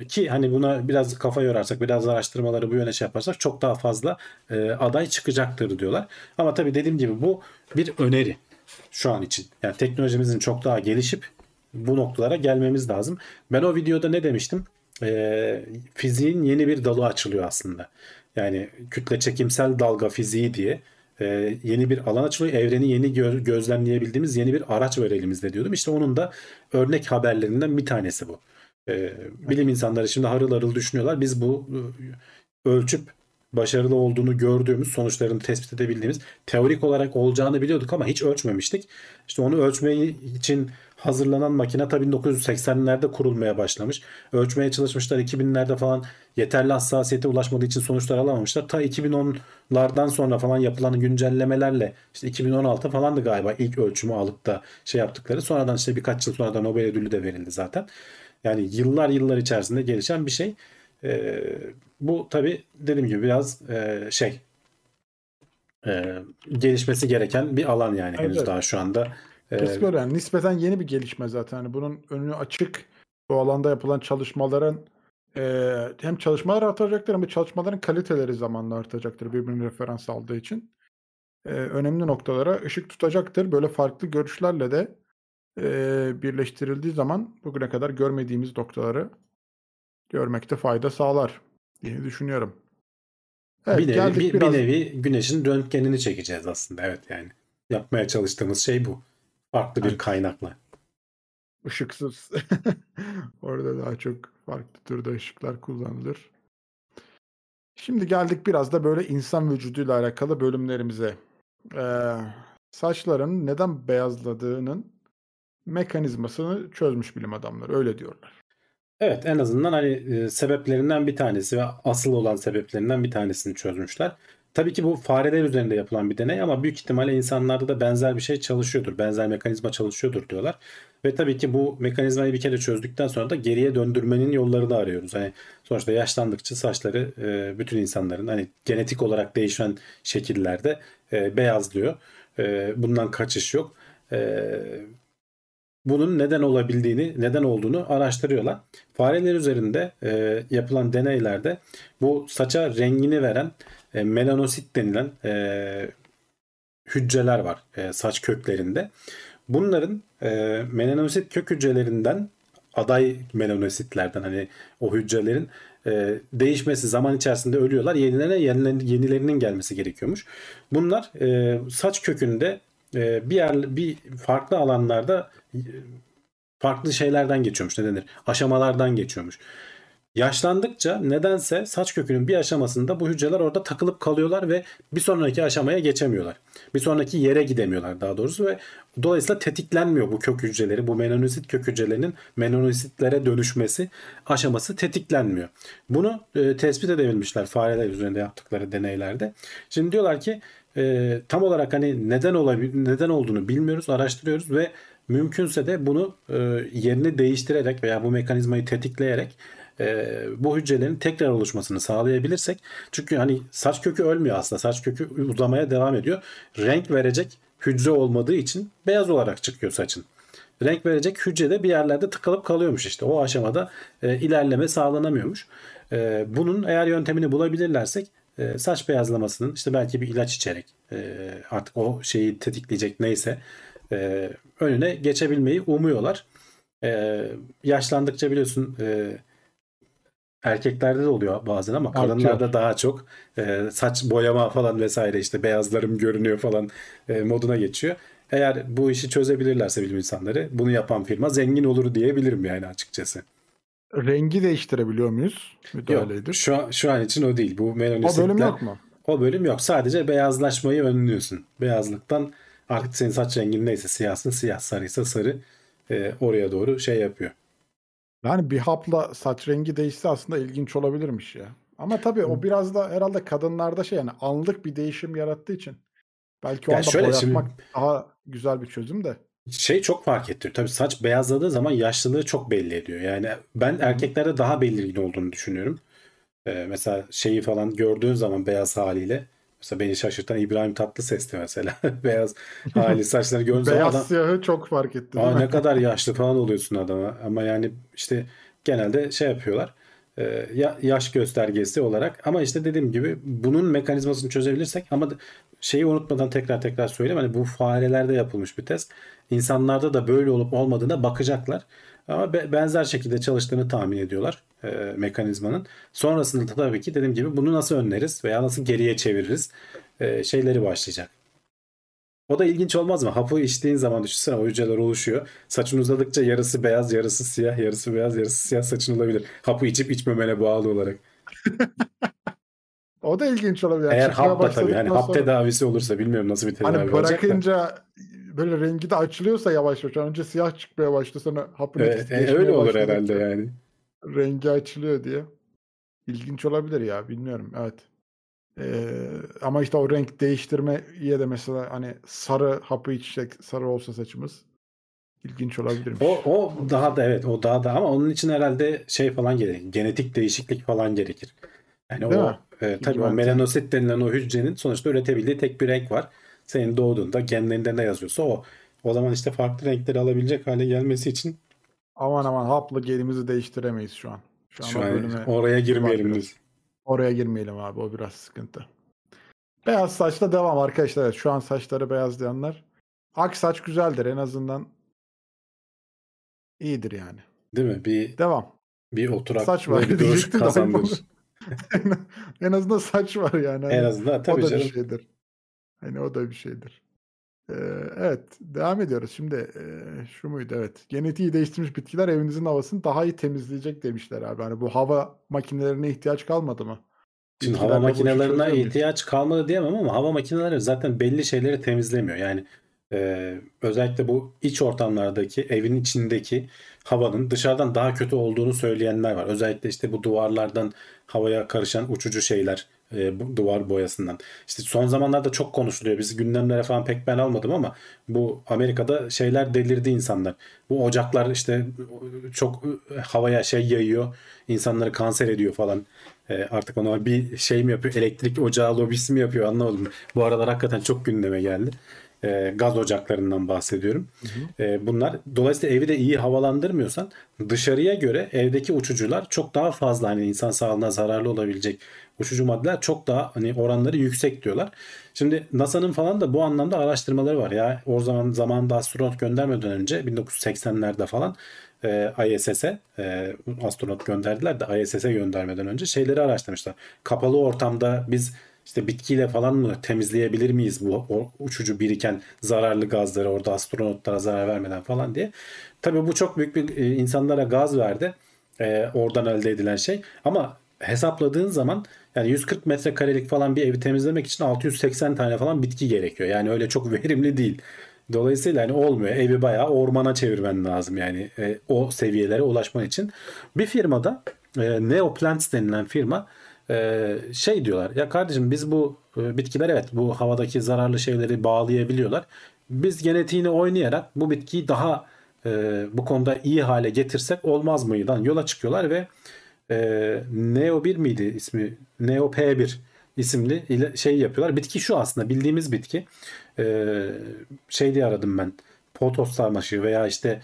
Ki hani buna biraz kafa yorarsak, biraz araştırmaları bu yöne şey yaparsak çok daha fazla e, aday çıkacaktır diyorlar. Ama tabii dediğim gibi bu bir öneri şu an için. Yani teknolojimizin çok daha gelişip bu noktalara gelmemiz lazım. Ben o videoda ne demiştim? E, fiziğin yeni bir dalı açılıyor aslında. Yani kütle çekimsel dalga fiziği diye e, yeni bir alan açılıyor. Evreni yeni gö- gözlemleyebildiğimiz yeni bir araç var elimizde diyordum. İşte onun da örnek haberlerinden bir tanesi bu. E, bilim insanları şimdi harıl harıl düşünüyorlar. Biz bu e, ölçüp başarılı olduğunu gördüğümüz, sonuçlarını tespit edebildiğimiz, teorik olarak olacağını biliyorduk ama hiç ölçmemiştik. İşte onu ölçmeyi için hazırlanan makine tabii 1980'lerde kurulmaya başlamış. Ölçmeye çalışmışlar 2000'lerde falan yeterli hassasiyete ulaşmadığı için sonuçlar alamamışlar. Ta 2010'lardan sonra falan yapılan güncellemelerle işte 2016 falandı galiba ilk ölçümü alıp da şey yaptıkları. Sonradan işte birkaç yıl sonra da Nobel ödülü de verildi zaten. Yani yıllar yıllar içerisinde gelişen bir şey. Ee, bu tabii dediğim gibi biraz e, şey e, gelişmesi gereken bir alan yani henüz Evet. daha şu anda. Kesinlikle öyle. Yani nispeten yeni bir gelişme zaten. Yani bunun önünü açık. Bu alanda yapılan çalışmaların eee, hem çalışmalar artacaktır hem de çalışmaların kaliteleri zamanla artacaktır birbirini referans aldığı için. Eee, önemli noktalara ışık tutacaktır. Böyle farklı görüşlerle de eee, birleştirildiği zaman bugüne kadar görmediğimiz noktaları görmekte fayda sağlar diye düşünüyorum. Evet, bir nevi, bir, bir biraz nevi güneşin röntgenini çekeceğiz aslında. Evet yani yapmaya çalıştığımız şey bu. Farklı bir kaynakla. ışıksız. <laughs> Orada daha çok farklı türde ışıklar kullanılır. Şimdi geldik biraz da böyle insan vücuduyla alakalı bölümlerimize. Ee, saçların neden beyazladığının mekanizmasını çözmüş bilim adamları. Öyle diyorlar. Evet en azından hani e, sebeplerinden bir tanesi ve asıl olan sebeplerinden bir tanesini çözmüşler. Tabii ki bu fareler üzerinde yapılan bir deney ama büyük ihtimalle insanlarda da benzer bir şey çalışıyordur. Benzer mekanizma çalışıyordur diyorlar. Ve tabii ki bu mekanizmayı bir kere çözdükten sonra da geriye döndürmenin yollarını arıyoruz. Hani sonuçta yaşlandıkça saçları e, bütün insanların hani genetik olarak değişen şekillerde e, beyazlıyor. E, bundan kaçış yok. E, bunun neden olabildiğini, neden olduğunu araştırıyorlar. Fareler üzerinde e, yapılan deneylerde bu saça rengini veren e, melanosit denilen e, hücreler var e, saç köklerinde. Bunların e, melanosit kök hücrelerinden aday melanositlerden hani o hücrelerin e, değişmesi zaman içerisinde ölüyorlar. Yenilerine yenilerinin, gelmesi gerekiyormuş. Bunlar e, saç kökünde e, bir yer bir farklı alanlarda e, farklı şeylerden geçiyormuş ne denir? Aşamalardan geçiyormuş. Yaşlandıkça nedense saç kökünün bir aşamasında bu hücreler orada takılıp kalıyorlar ve bir sonraki aşamaya geçemiyorlar. Bir sonraki yere gidemiyorlar daha doğrusu ve dolayısıyla tetiklenmiyor bu kök hücreleri. Bu melanosit kök hücrelerinin melanositlere dönüşmesi aşaması tetiklenmiyor. Bunu e, tespit edebilmişler fareler üzerinde yaptıkları deneylerde. Şimdi diyorlar ki e, tam olarak hani neden olabil neden olduğunu bilmiyoruz, araştırıyoruz ve mümkünse de bunu e, yerini değiştirerek veya bu mekanizmayı tetikleyerek e, bu hücrelerin tekrar oluşmasını sağlayabilirsek çünkü hani saç kökü ölmüyor aslında saç kökü uzamaya devam ediyor. Renk verecek hücre olmadığı için beyaz olarak çıkıyor saçın. Renk verecek hücre de bir yerlerde tıkalıp kalıyormuş işte. O aşamada e, ilerleme sağlanamıyormuş. E, bunun eğer yöntemini bulabilirlersek e, saç beyazlamasının işte belki bir ilaç içerek e, artık o şeyi tetikleyecek neyse e, önüne geçebilmeyi umuyorlar. E, yaşlandıkça biliyorsun e, erkeklerde de oluyor bazen ama Artıyor. kadınlarda daha çok e, saç boyama falan vesaire işte beyazlarım görünüyor falan e, moduna geçiyor. Eğer bu işi çözebilirlerse bilim insanları bunu yapan firma zengin olur diyebilirim yani açıkçası. Rengi değiştirebiliyor muyuz? Yok Müdahaledir. şu an, şu an için o değil. Bu O melanositler bölüm yok mu? o bölüm yok. Sadece beyazlaşmayı önlüyorsun. Beyazlıktan artık senin saç rengin neyse siyahsın siyah sarıysa sarı e, oraya doğru şey yapıyor. Yani bir hapla saç rengi değişse aslında ilginç olabilirmiş ya. Ama tabii o biraz da herhalde kadınlarda şey yani anlık bir değişim yarattığı için. Belki o Ya anda şöyle şimdi- boyatmak daha güzel bir çözüm de. Şey çok fark ettiriyor. Tabii saç beyazladığı zaman yaşlılığı çok belli ediyor. Yani ben erkeklerde daha belirgin olduğunu düşünüyorum. Ee, mesela şeyi falan gördüğün zaman beyaz haliyle Mesela beni şaşırtan İbrahim Tatlıses'ti mesela. <laughs> Beyaz hali <laughs> saçları görünce Beyaz adam siyahı çok fark etti Aa, ne kadar yaşlı falan oluyorsun adama. Ama yani işte genelde şey yapıyorlar. E, ya- yaş göstergesi olarak ama işte dediğim gibi bunun mekanizmasını çözebilirsek ama şeyi unutmadan tekrar tekrar söyleyeyim hani bu farelerde yapılmış bir test. İnsanlarda da böyle olup olmadığına bakacaklar. Ama be- benzer şekilde çalıştığını tahmin ediyorlar e, mekanizmanın. Sonrasında da tabii ki dediğim gibi bunu nasıl önleriz veya nasıl geriye çeviririz e, şeyleri başlayacak. O da ilginç olmaz mı? Hapı içtiğin zaman düşünsene o hücreler oluşuyor. Saçın uzadıkça yarısı beyaz, yarısı siyah, yarısı beyaz, yarısı siyah saçın olabilir. Hapı içip içmemene bağlı olarak. O da ilginç olabilir. Eğer çıkmaya hap da tabii hani hap sonra- tedavisi olursa bilmiyorum nasıl bir tedavi Hani olacak da. bırakınca böyle rengi de açılıyorsa yavaş yavaş. Önce siyah çıkmaya başladı sonra hapın Evet, e, öyle olur herhalde yani. Rengi açılıyor diye. İlginç olabilir ya bilmiyorum evet. Ee, ama işte o renk değiştirmeye de mesela hani sarı hapı içsek sarı olsa saçımız ilginç olabilirmiş. O, o daha da evet o daha da ama onun için herhalde şey falan gerekir. Genetik değişiklik falan gerekir. Yani Değil o mi? e, tabii o melanosit denilen o hücrenin sonuçta üretebildiği tek bir renk var. Senin doğduğunda genlerinde ne yazıyorsa o. O zaman işte farklı renkleri alabilecek hale gelmesi için Aman aman hapla genimizi değiştiremeyiz şu an. Şu an, şu an bölüme oraya girmeyelim biz. Oraya girmeyelim abi o biraz sıkıntı. Beyaz saçla devam arkadaşlar. Şu an saçları beyazlayanlar. Ak saç güzeldir en azından. iyidir yani. Değil mi? Bir Devam. bir oturak Saç var bir duruş kazandırır. <laughs> en azından saç var yani. En Hani azından o tabii da canım. bir şeydir. Hani o da bir şeydir. Evet devam ediyoruz. Şimdi e, şu muydu? Evet. Genetiği değiştirmiş bitkiler evinizin havasını daha iyi temizleyecek demişler abi. Hani bu hava makinelerine ihtiyaç kalmadı mı? Şimdi Bitkilerle hava bu işi makinelerine çözüyor muyuz? ihtiyaç kalmadı diyemem ama hava makineleri zaten belli şeyleri temizlemiyor. Yani e, özellikle bu iç ortamlardaki evin içindeki havanın dışarıdan daha kötü olduğunu söyleyenler var. Özellikle işte bu duvarlardan havaya karışan uçucu şeyler e, bu duvar boyasından. İşte son zamanlarda çok konuşuluyor. Biz gündemlere falan pek ben almadım ama bu Amerika'da şeyler delirdi insanlar. Bu ocaklar işte çok havaya şey yayıyor. insanları kanser ediyor falan. E, artık ona bir şey mi yapıyor? Elektrik ocağı lobisi mi yapıyor? Anlamadım. Bu aralar hakikaten çok gündeme geldi. E, gaz ocaklarından bahsediyorum. E, bunlar dolayısıyla evi de iyi havalandırmıyorsan dışarıya göre evdeki uçucular çok daha fazla hani insan sağlığına zararlı olabilecek uçucu maddeler çok daha hani oranları yüksek diyorlar. Şimdi NASA'nın falan da bu anlamda araştırmaları var ya. O zaman zamanında astronot göndermeden önce 1980'lerde falan e, ISS'e e, astronot gönderdiler de ISS'e göndermeden önce şeyleri araştırmışlar. Kapalı ortamda biz işte bitkiyle falan mı temizleyebilir miyiz bu o uçucu biriken zararlı gazları orada astronotlara zarar vermeden falan diye. Tabii bu çok büyük bir e, insanlara gaz verdi. E, oradan elde edilen şey. Ama hesapladığın zaman yani 140 metrekarelik falan bir evi temizlemek için 680 tane falan bitki gerekiyor. Yani öyle çok <laughs> verimli değil. Dolayısıyla hani olmuyor. Evi bayağı ormana çevirmen lazım yani e, o seviyelere ulaşman için. Bir firmada e, Neoplants denilen firma e, şey diyorlar. Ya kardeşim biz bu e, bitkiler evet bu havadaki zararlı şeyleri bağlayabiliyorlar. Biz genetiğini oynayarak bu bitkiyi daha e, bu konuda iyi hale getirsek olmaz mıydan yola çıkıyorlar ve e, Neo 1 miydi ismi? Neo P1 isimli şey yapıyorlar. Bitki şu aslında bildiğimiz bitki. E, şey diye aradım ben. Potos sarmaşığı veya işte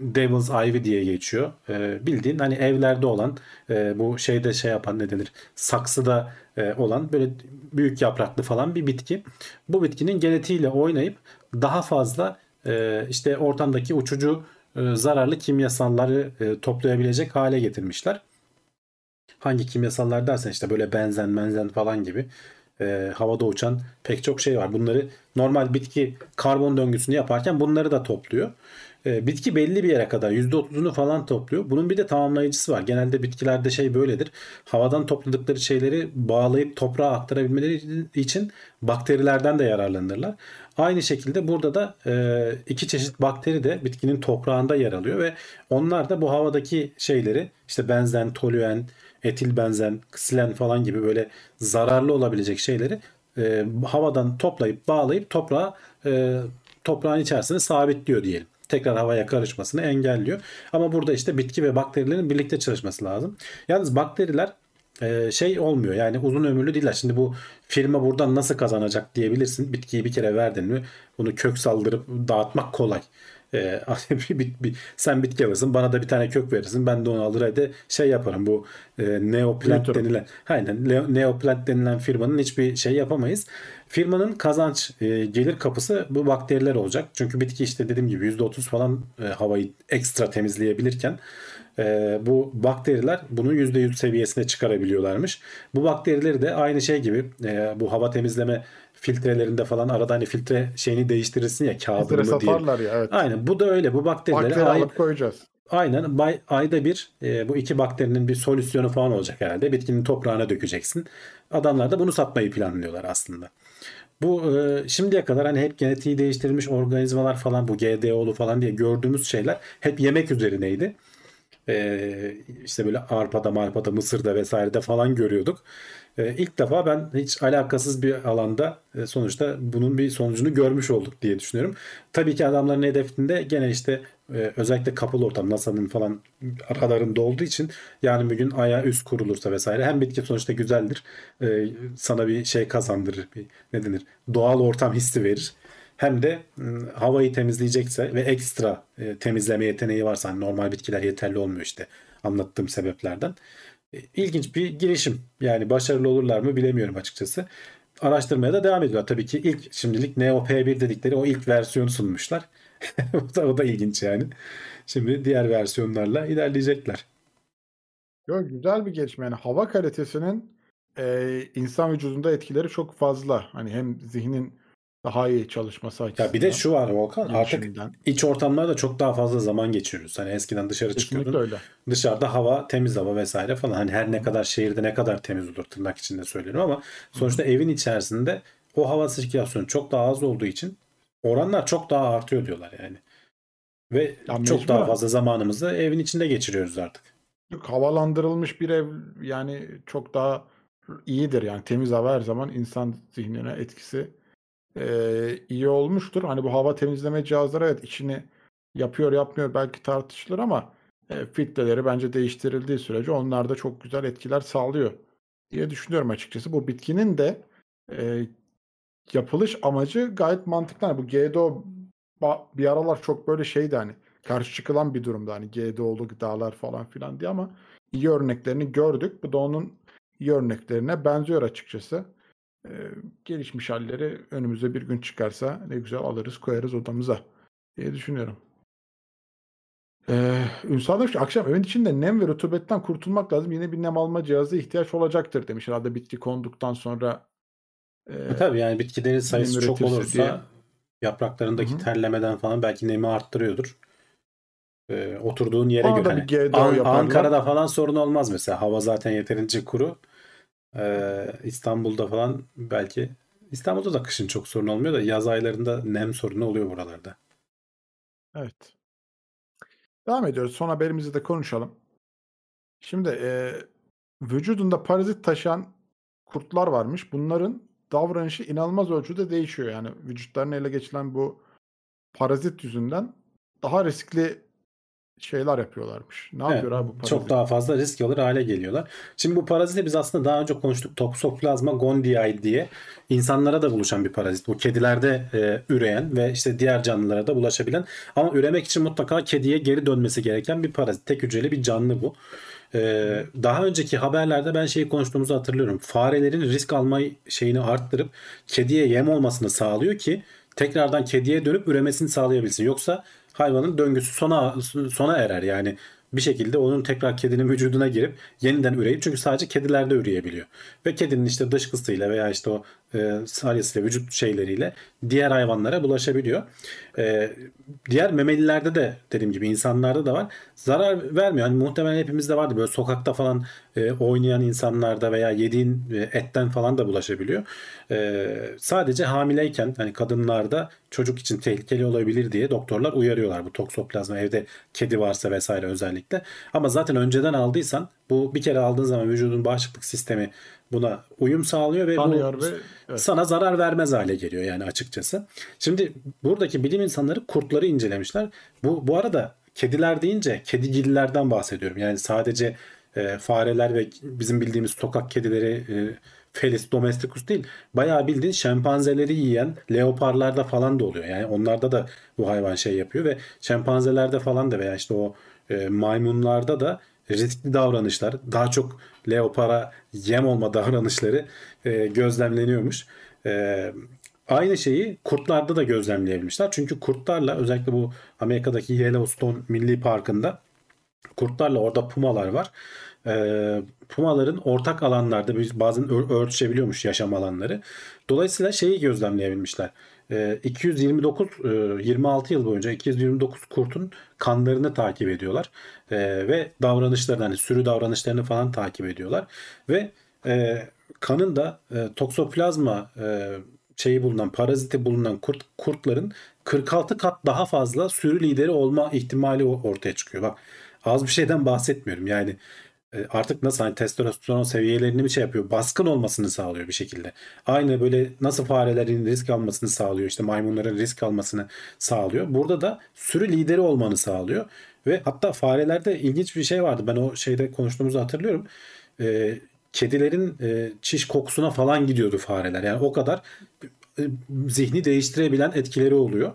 Devil's Ivy diye geçiyor. E, bildiğin hani evlerde olan e, bu şeyde şey yapan ne denir? Saksıda e, olan böyle büyük yapraklı falan bir bitki. Bu bitkinin genetiğiyle oynayıp daha fazla e, işte ortamdaki uçucu e, zararlı kimyasalları e, toplayabilecek hale getirmişler. Hangi kimyasallar dersen işte böyle benzen menzen falan gibi e, havada uçan pek çok şey var. Bunları normal bitki karbon döngüsünü yaparken bunları da topluyor. E, bitki belli bir yere kadar %30'unu falan topluyor. Bunun bir de tamamlayıcısı var. Genelde bitkilerde şey böyledir. Havadan topladıkları şeyleri bağlayıp toprağa aktarabilmeleri için bakterilerden de yararlanırlar. Aynı şekilde burada da e, iki çeşit bakteri de bitkinin toprağında yer alıyor ve onlar da bu havadaki şeyleri işte benzen, toluen, etil benzen, ksilen falan gibi böyle zararlı olabilecek şeyleri e, havadan toplayıp bağlayıp toprağa e, toprağın içerisine sabitliyor diyelim. Tekrar havaya karışmasını engelliyor. Ama burada işte bitki ve bakterilerin birlikte çalışması lazım. Yalnız bakteriler e, şey olmuyor. Yani uzun ömürlü değiller. Şimdi bu firma buradan nasıl kazanacak diyebilirsin. Bitkiyi bir kere verdin mi bunu kök saldırıp dağıtmak kolay. E, <laughs> bir, bir, bir, sen bitki alırsın bana da bir tane kök verirsin ben de onu alır hadi şey yaparım bu e, neoplant Büyütürüm. denilen aynen neoplant denilen firmanın hiçbir şey yapamayız. Firmanın kazanç e, gelir kapısı bu bakteriler olacak. Çünkü bitki işte dediğim gibi %30 falan e, havayı ekstra temizleyebilirken e, bu bakteriler bunu %100 seviyesine çıkarabiliyorlarmış. Bu bakterileri de aynı şey gibi e, bu hava temizleme filtrelerinde falan arada hani filtre şeyini değiştirirsin ya kağıdını Filtre mı diye. satarlar ya evet. Aynen bu da öyle bu bakterileri Bakteri ay- alıp koyacağız. Aynen bay, ayda bir e, bu iki bakterinin bir solüsyonu falan olacak herhalde. Bitkinin toprağına dökeceksin. Adamlar da bunu satmayı planlıyorlar aslında. Bu e, şimdiye kadar hani hep genetiği değiştirilmiş organizmalar falan bu GDO'lu falan diye gördüğümüz şeyler hep yemek üzerineydi. E, işte böyle arpada marpada mısırda vesairede falan görüyorduk. E, ilk defa ben hiç alakasız bir alanda e, sonuçta bunun bir sonucunu görmüş olduk diye düşünüyorum. Tabii ki adamların hedefinde gene işte e, özellikle kapalı ortam NASA'nın falan aralarında olduğu için yani bir gün aya üst kurulursa vesaire hem bitki sonuçta güzeldir. E, sana bir şey kazandırır. Bir, ne denir? Doğal ortam hissi verir. Hem de havayı temizleyecekse ve ekstra e, temizleme yeteneği varsa hani normal bitkiler yeterli olmuyor işte anlattığım sebeplerden. E, İlginç bir girişim. Yani başarılı olurlar mı bilemiyorum açıkçası. Araştırmaya da devam ediyorlar. Tabii ki ilk şimdilik Neo P1 dedikleri o ilk versiyonu sunmuşlar. <laughs> o, da, o da ilginç yani. Şimdi diğer versiyonlarla ilerleyecekler. Yo, güzel bir gelişme. Yani hava kalitesinin e, insan vücudunda etkileri çok fazla. Hani hem zihnin daha iyi çalışması açısından. Ya bir de şu var Volkan artık gelişiminden. iç ortamlarda çok daha fazla zaman geçiriyoruz. Hani eskiden dışarı Kesinlikle çıkıyordun. öyle. Dışarıda hava temiz hava vesaire falan. Hani her ne kadar şehirde ne kadar temiz olur tırnak içinde söylüyorum ama sonuçta evin içerisinde o hava sirkülasyonu çok daha az olduğu için oranlar çok daha artıyor diyorlar yani. Ve Ya çok daha fazla zamanımızı evin içinde geçiriyoruz artık. Havalandırılmış bir ev yani çok daha iyidir. Yani temiz hava her zaman insan zihnine etkisi e, iyi olmuştur. Hani bu hava temizleme cihazları evet içini yapıyor yapmıyor belki tartışılır ama e, filtreleri bence değiştirildiği sürece onlar da çok güzel etkiler sağlıyor diye düşünüyorum açıkçası. Bu bitkinin de e, yapılış amacı gayet mantıklı. Hani bu GDO bir aralar çok böyle şeydi hani karşı çıkılan bir durumda hani GDO'lu gıdalar falan filan diye ama iyi örneklerini gördük. Bu da onun iyi örneklerine benziyor açıkçası. Ee, gelişmiş halleri önümüze bir gün çıkarsa ne güzel alırız koyarız odamıza diye düşünüyorum. Ee, Ünsal demiş akşam evin içinde nem ve rutubetten kurtulmak lazım. Yine bir nem alma cihazı ihtiyaç olacaktır demiş. Herhalde bitki konduktan sonra e, E tabii yani bitkilerin sayısı çok olursa diye. yapraklarındaki Hı hı. terlemeden falan belki nemi arttırıyordur. Ee, oturduğun yere göre. Hani An- yaparlar. Ankara'da falan sorun olmaz mesela. Hava zaten yeterince kuru. Ee, İstanbul'da falan belki İstanbul'da da kışın çok sorun olmuyor da yaz aylarında nem sorunu oluyor buralarda. Evet. Devam ediyoruz. Son haberimizi de konuşalım. Şimdi e, vücudunda parazit taşıyan kurtlar varmış. Bunların davranışı inanılmaz ölçüde değişiyor. Yani vücutlarına ele geçiren bu parazit yüzünden daha riskli şeyler yapıyorlarmış. Ne Evet, yapıyor abi bu parazit? çok daha fazla risk alır hale geliyorlar. Şimdi bu paraziti biz aslında daha önce konuştuk. Toxoplasma gondii diye insanlara da buluşan bir parazit. Bu kedilerde e, üreyen ve işte diğer canlılara da bulaşabilen ama üremek için mutlaka kediye geri dönmesi gereken bir parazit. Tek hücreli bir canlı bu. Ee, daha önceki haberlerde ben şeyi konuştuğumuzu hatırlıyorum. Farelerin risk alma şeyini arttırıp kediye yem olmasını sağlıyor ki tekrardan kediye dönüp üremesini sağlayabilsin. Yoksa hayvanın döngüsü sona sona erer. Yani bir şekilde onun tekrar kedinin vücuduna girip yeniden üreyip çünkü sadece kedilerde üreyebiliyor. Ve kedinin işte dışkısıyla veya işte o e, salyasıyla vücut şeyleriyle diğer hayvanlara bulaşabiliyor. E, diğer memelilerde de dediğim gibi insanlarda da var. Zarar vermiyor. Hani muhtemelen hepimizde vardı böyle sokakta falan e, oynayan insanlarda veya yediğin e, etten falan da bulaşabiliyor. E, sadece hamileyken hani kadınlarda çocuk için tehlikeli olabilir diye doktorlar uyarıyorlar bu toksoplazma evde kedi varsa vesaire özellikle. Ama zaten önceden aldıysan bu bir kere aldığın zaman vücudun bağışıklık sistemi buna uyum sağlıyor ve Tanıyor bu ve evet. sana zarar vermez hale geliyor yani açıkçası. Şimdi buradaki bilim insanları kurtları incelemişler. Bu bu arada kediler deyince kedigillerden bahsediyorum. Yani sadece e, fareler ve bizim bildiğimiz sokak kedileri e, Felis domesticus değil. Bayağı bildiğin şempanzeleri yiyen leoparlarda falan da oluyor. Yani onlarda da bu hayvan şey yapıyor ve şempanzelerde falan da veya işte o e, maymunlarda da riskli davranışlar, daha çok leopara yem olma <laughs> davranışları e, gözlemleniyormuş. E, aynı şeyi kurtlarda da gözlemleyebilmişler. Çünkü kurtlarla özellikle bu Amerika'daki Yellowstone Milli Parkı'nda kurtlarla orada pumalar var. E, pumaların ortak alanlarda bazen ör- örtüşebiliyormuş yaşam alanları. Dolayısıyla şeyi gözlemleyebilmişler. E, 229 e, 26 yıl boyunca 229 kurtun kanlarını takip ediyorlar. E, ve davranışlarını hani sürü davranışlarını falan takip ediyorlar. Ve e, kanın da e, toksoplazma e, şeyi bulunan paraziti bulunan kurt kurtların 46 kat daha fazla sürü lideri olma ihtimali ortaya çıkıyor. Bak az bir şeyden bahsetmiyorum. Yani artık nasıl hani testosteron seviyelerini bir şey yapıyor. Baskın olmasını sağlıyor bir şekilde. Aynı böyle nasıl farelerin risk almasını sağlıyor. işte maymunların risk almasını sağlıyor. Burada da sürü lideri olmanı sağlıyor. Ve hatta farelerde ilginç bir şey vardı. Ben o şeyde konuştuğumuzu hatırlıyorum. Ee, kedilerin e, çiş kokusuna falan gidiyordu fareler. Yani o kadar e, zihni değiştirebilen etkileri oluyor.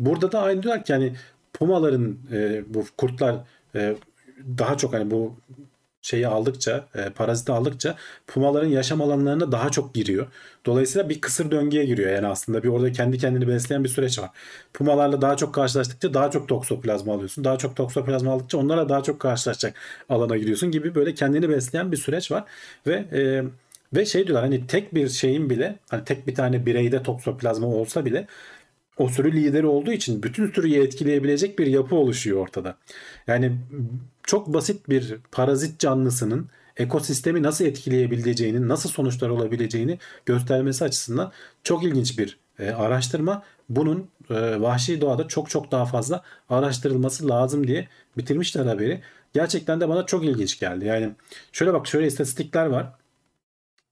Burada da aynı diyorlar ki yani pumaların e, bu kurtlar e, daha çok hani bu şeyi aldıkça, e, paraziti aldıkça pumaların yaşam alanlarına daha çok giriyor. Dolayısıyla bir kısır döngüye giriyor. Yani aslında bir orada kendi kendini besleyen bir süreç var. Pumalarla daha çok karşılaştıkça daha çok toksoplazma alıyorsun. Daha çok toksoplazma aldıkça onlarla daha çok karşılaşacak alana giriyorsun gibi böyle kendini besleyen bir süreç var. Ve e, ve şey diyorlar hani tek bir şeyin bile hani tek bir tane bireyde toksoplazma olsa bile o sürü lideri olduğu için bütün sürüyü etkileyebilecek bir yapı oluşuyor ortada. Yani çok basit bir parazit canlısının ekosistemi nasıl etkileyebileceğini, nasıl sonuçlar olabileceğini göstermesi açısından çok ilginç bir e, araştırma. Bunun e, vahşi doğada çok çok daha fazla araştırılması lazım diye bitirmişler haberi. Gerçekten de bana çok ilginç geldi. Yani şöyle bak şöyle istatistikler var.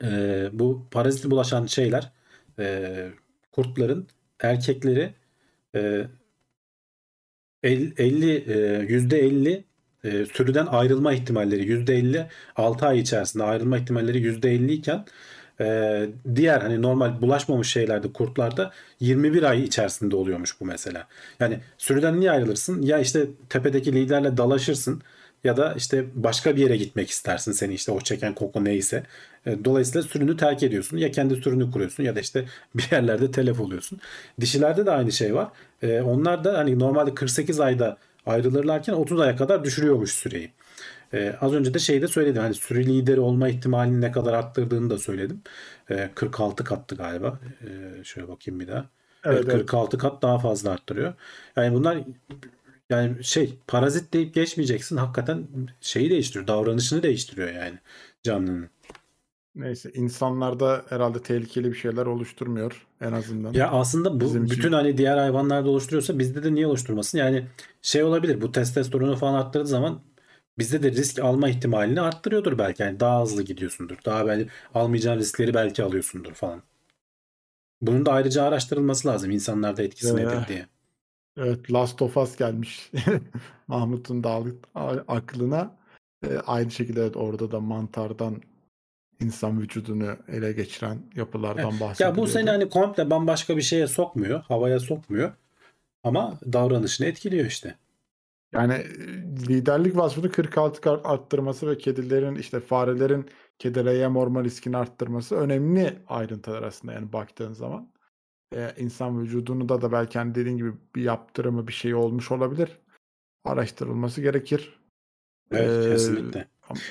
E, bu parazit bulaşan şeyler e, kurtların erkekleri e, 50 yüzde 50 e, sürüden ayrılma ihtimalleri yüzde 50 6 ay içerisinde ayrılma ihtimalleri yüzde 50 iken e, diğer hani normal bulaşmamış şeylerde kurtlarda 21 ay içerisinde oluyormuş bu mesela. Yani sürüden niye ayrılırsın? Ya işte tepedeki liderle dalaşırsın ya da işte başka bir yere gitmek istersin seni işte o çeken koku neyse. E, dolayısıyla sürünü terk ediyorsun. Ya kendi sürünü kuruyorsun ya da işte <laughs> bir yerlerde telef oluyorsun. Dişilerde de aynı şey var. E, onlar da hani normalde 48 ayda ayrılırlarken 30 aya kadar düşürüyormuş süreyi. Ee, az önce de şeyde söyledim hani sürü lideri olma ihtimalini ne kadar arttırdığını da söyledim. Ee, 46 kattı galiba. Ee, şöyle bakayım bir daha. Evet, evet 46 evet. kat daha fazla arttırıyor. Yani bunlar yani şey parazit deyip geçmeyeceksin. Hakikaten şeyi değiştiriyor. Davranışını değiştiriyor yani canlının. Neyse insanlarda herhalde tehlikeli bir şeyler oluşturmuyor en azından. Ya aslında bu Bizim bütün için. hani diğer hayvanlarda oluşturuyorsa bizde de niye oluşturmasın? Yani şey olabilir bu testosteronu falan arttırdığı zaman bizde de risk alma ihtimalini arttırıyordur belki. Yani daha hızlı gidiyorsundur. Daha belki almayacağın riskleri belki alıyorsundur falan. Bunun da ayrıca araştırılması lazım insanlarda etkisi evet. nedir diye. Evet Last of Us gelmiş. <laughs> Mahmut'un dağlık aklına. E, aynı şekilde evet, orada da mantardan insan vücudunu ele geçiren yapılardan bahsediyor. Ya bu seni hani komple bambaşka bir şeye sokmuyor, havaya sokmuyor. Ama davranışını etkiliyor işte. Yani liderlik vasfını 46 kat arttırması ve kedilerin işte farelerin kedilere yem orma riskini arttırması önemli ayrıntılar aslında yani baktığın zaman. Ee, insan vücudunu da belki hani dediğin gibi bir yaptırımı bir şey olmuş olabilir. Araştırılması gerekir. Evet ee, kesinlikle.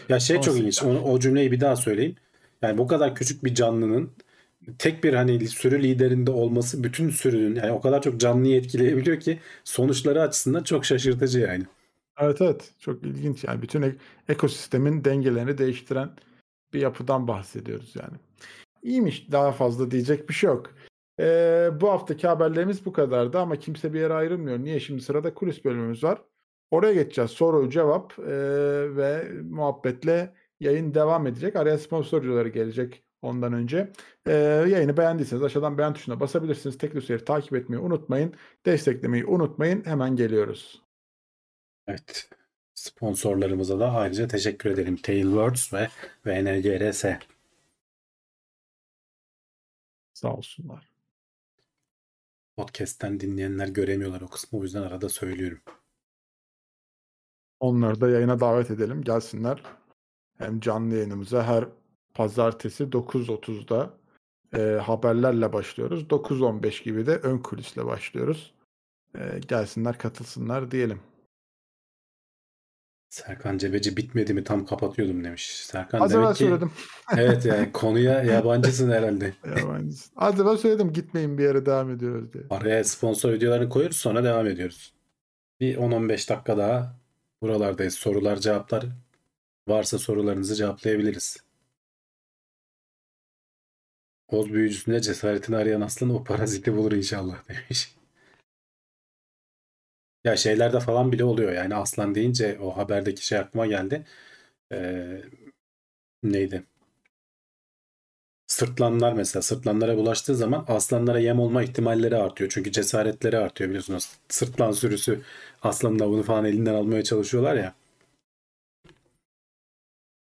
Ya şey çok ilginç. O, o cümleyi bir daha söyleyeyim. Yani bu kadar küçük bir canlının tek bir hani sürü liderinde olması bütün sürünün yani o kadar çok canlıyı etkileyebiliyor ki sonuçları açısından çok şaşırtıcı yani. Evet evet çok ilginç yani bütün ek- ekosistemin dengelerini değiştiren bir yapıdan bahsediyoruz yani. İyiymiş daha fazla diyecek bir şey yok. Ee, bu haftaki haberlerimiz bu kadardı ama kimse bir yere ayrılmıyor. Niye? Şimdi sırada kulis bölümümüz var. Oraya geçeceğiz. Soru, cevap e, ve muhabbetle yayın devam edecek. Araya sponsorcuları gelecek ondan önce. E, yayını beğendiyseniz aşağıdan beğen tuşuna basabilirsiniz. Teknoseyir'i takip etmeyi unutmayın. Desteklemeyi unutmayın. Hemen geliyoruz. Evet. Sponsorlarımıza da ayrıca teşekkür edelim. Tailwords ve VNGRS. Sağ olsunlar. Podcast'ten dinleyenler göremiyorlar o kısmı. O yüzden arada söylüyorum. Onları da yayına davet edelim. Gelsinler. Hem canlı yayınımıza her pazartesi 9.30'da e, haberlerle başlıyoruz. 9.15 gibi de ön kulisle başlıyoruz. E, gelsinler katılsınlar diyelim. Serkan Cebeci bitmedi mi tam kapatıyordum demiş. Serkan Az demek ki söyledim. evet yani <laughs> konuya yabancısın herhalde. Yabancısın. Az evvel söyledim gitmeyin bir yere devam ediyoruz diye. Araya sponsor videolarını koyuyoruz sonra devam ediyoruz. Bir 10-15 dakika daha buralardayız. Sorular cevaplar varsa sorularınızı cevaplayabiliriz. Oz büyücüsünde cesaretini arayan aslan o paraziti bulur inşallah demiş. Ya şeylerde falan bile oluyor yani aslan deyince o haberdeki şey aklıma geldi. Ee, neydi? Sırtlanlar mesela sırtlanlara bulaştığı zaman aslanlara yem olma ihtimalleri artıyor. Çünkü cesaretleri artıyor biliyorsunuz. Sırtlan sürüsü aslanın avını falan elinden almaya çalışıyorlar ya.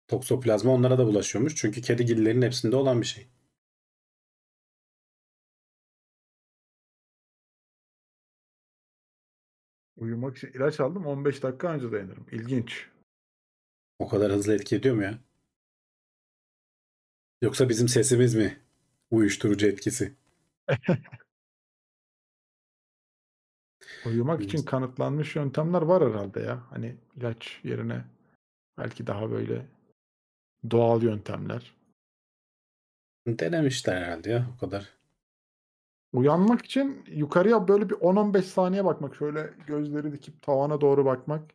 Toksoplazma onlara da bulaşıyormuş. Çünkü kedigillerin hepsinde olan bir şey. Uyumak için ilaç aldım 15 dakika önce dayanırım. İlginç. O kadar hızlı etki ediyor mu ya? Yoksa bizim sesimiz mi uyuşturucu etkisi? <laughs> Uyumak için kanıtlanmış yöntemler var herhalde ya. Hani ilaç yerine belki daha böyle doğal yöntemler. Denemişler herhalde ya o kadar. Uyanmak için yukarıya böyle bir 10-15 saniye bakmak. Şöyle gözleri dikip tavana doğru bakmak.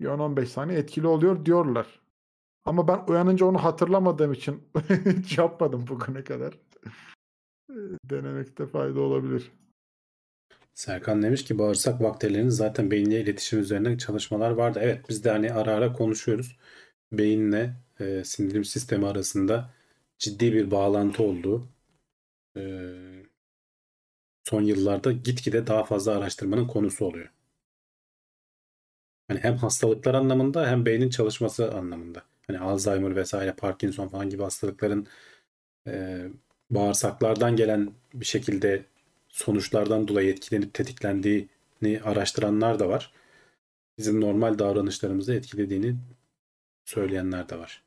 Bir 10-15 saniye etkili oluyor diyorlar. Ama ben uyanınca onu hatırlamadığım için <laughs> hiç yapmadım bugüne kadar. Denemekte fayda olabilir. Serkan demiş ki bağırsak bakterilerinin zaten beyinle iletişim üzerine çalışmalar vardı. Evet biz de hani ara ara konuşuyoruz. Beyinle e, sindirim sistemi arasında ciddi bir bağlantı olduğu e, son yıllarda gitgide daha fazla araştırmanın konusu oluyor. Hani hem hastalıklar anlamında hem beynin çalışması anlamında. Hani Alzheimer vesaire Parkinson falan gibi hastalıkların e, bağırsaklardan gelen bir şekilde sonuçlardan dolayı etkilenip tetiklendiğini araştıranlar da var. Bizim normal davranışlarımızı etkilediğini söyleyenler de var.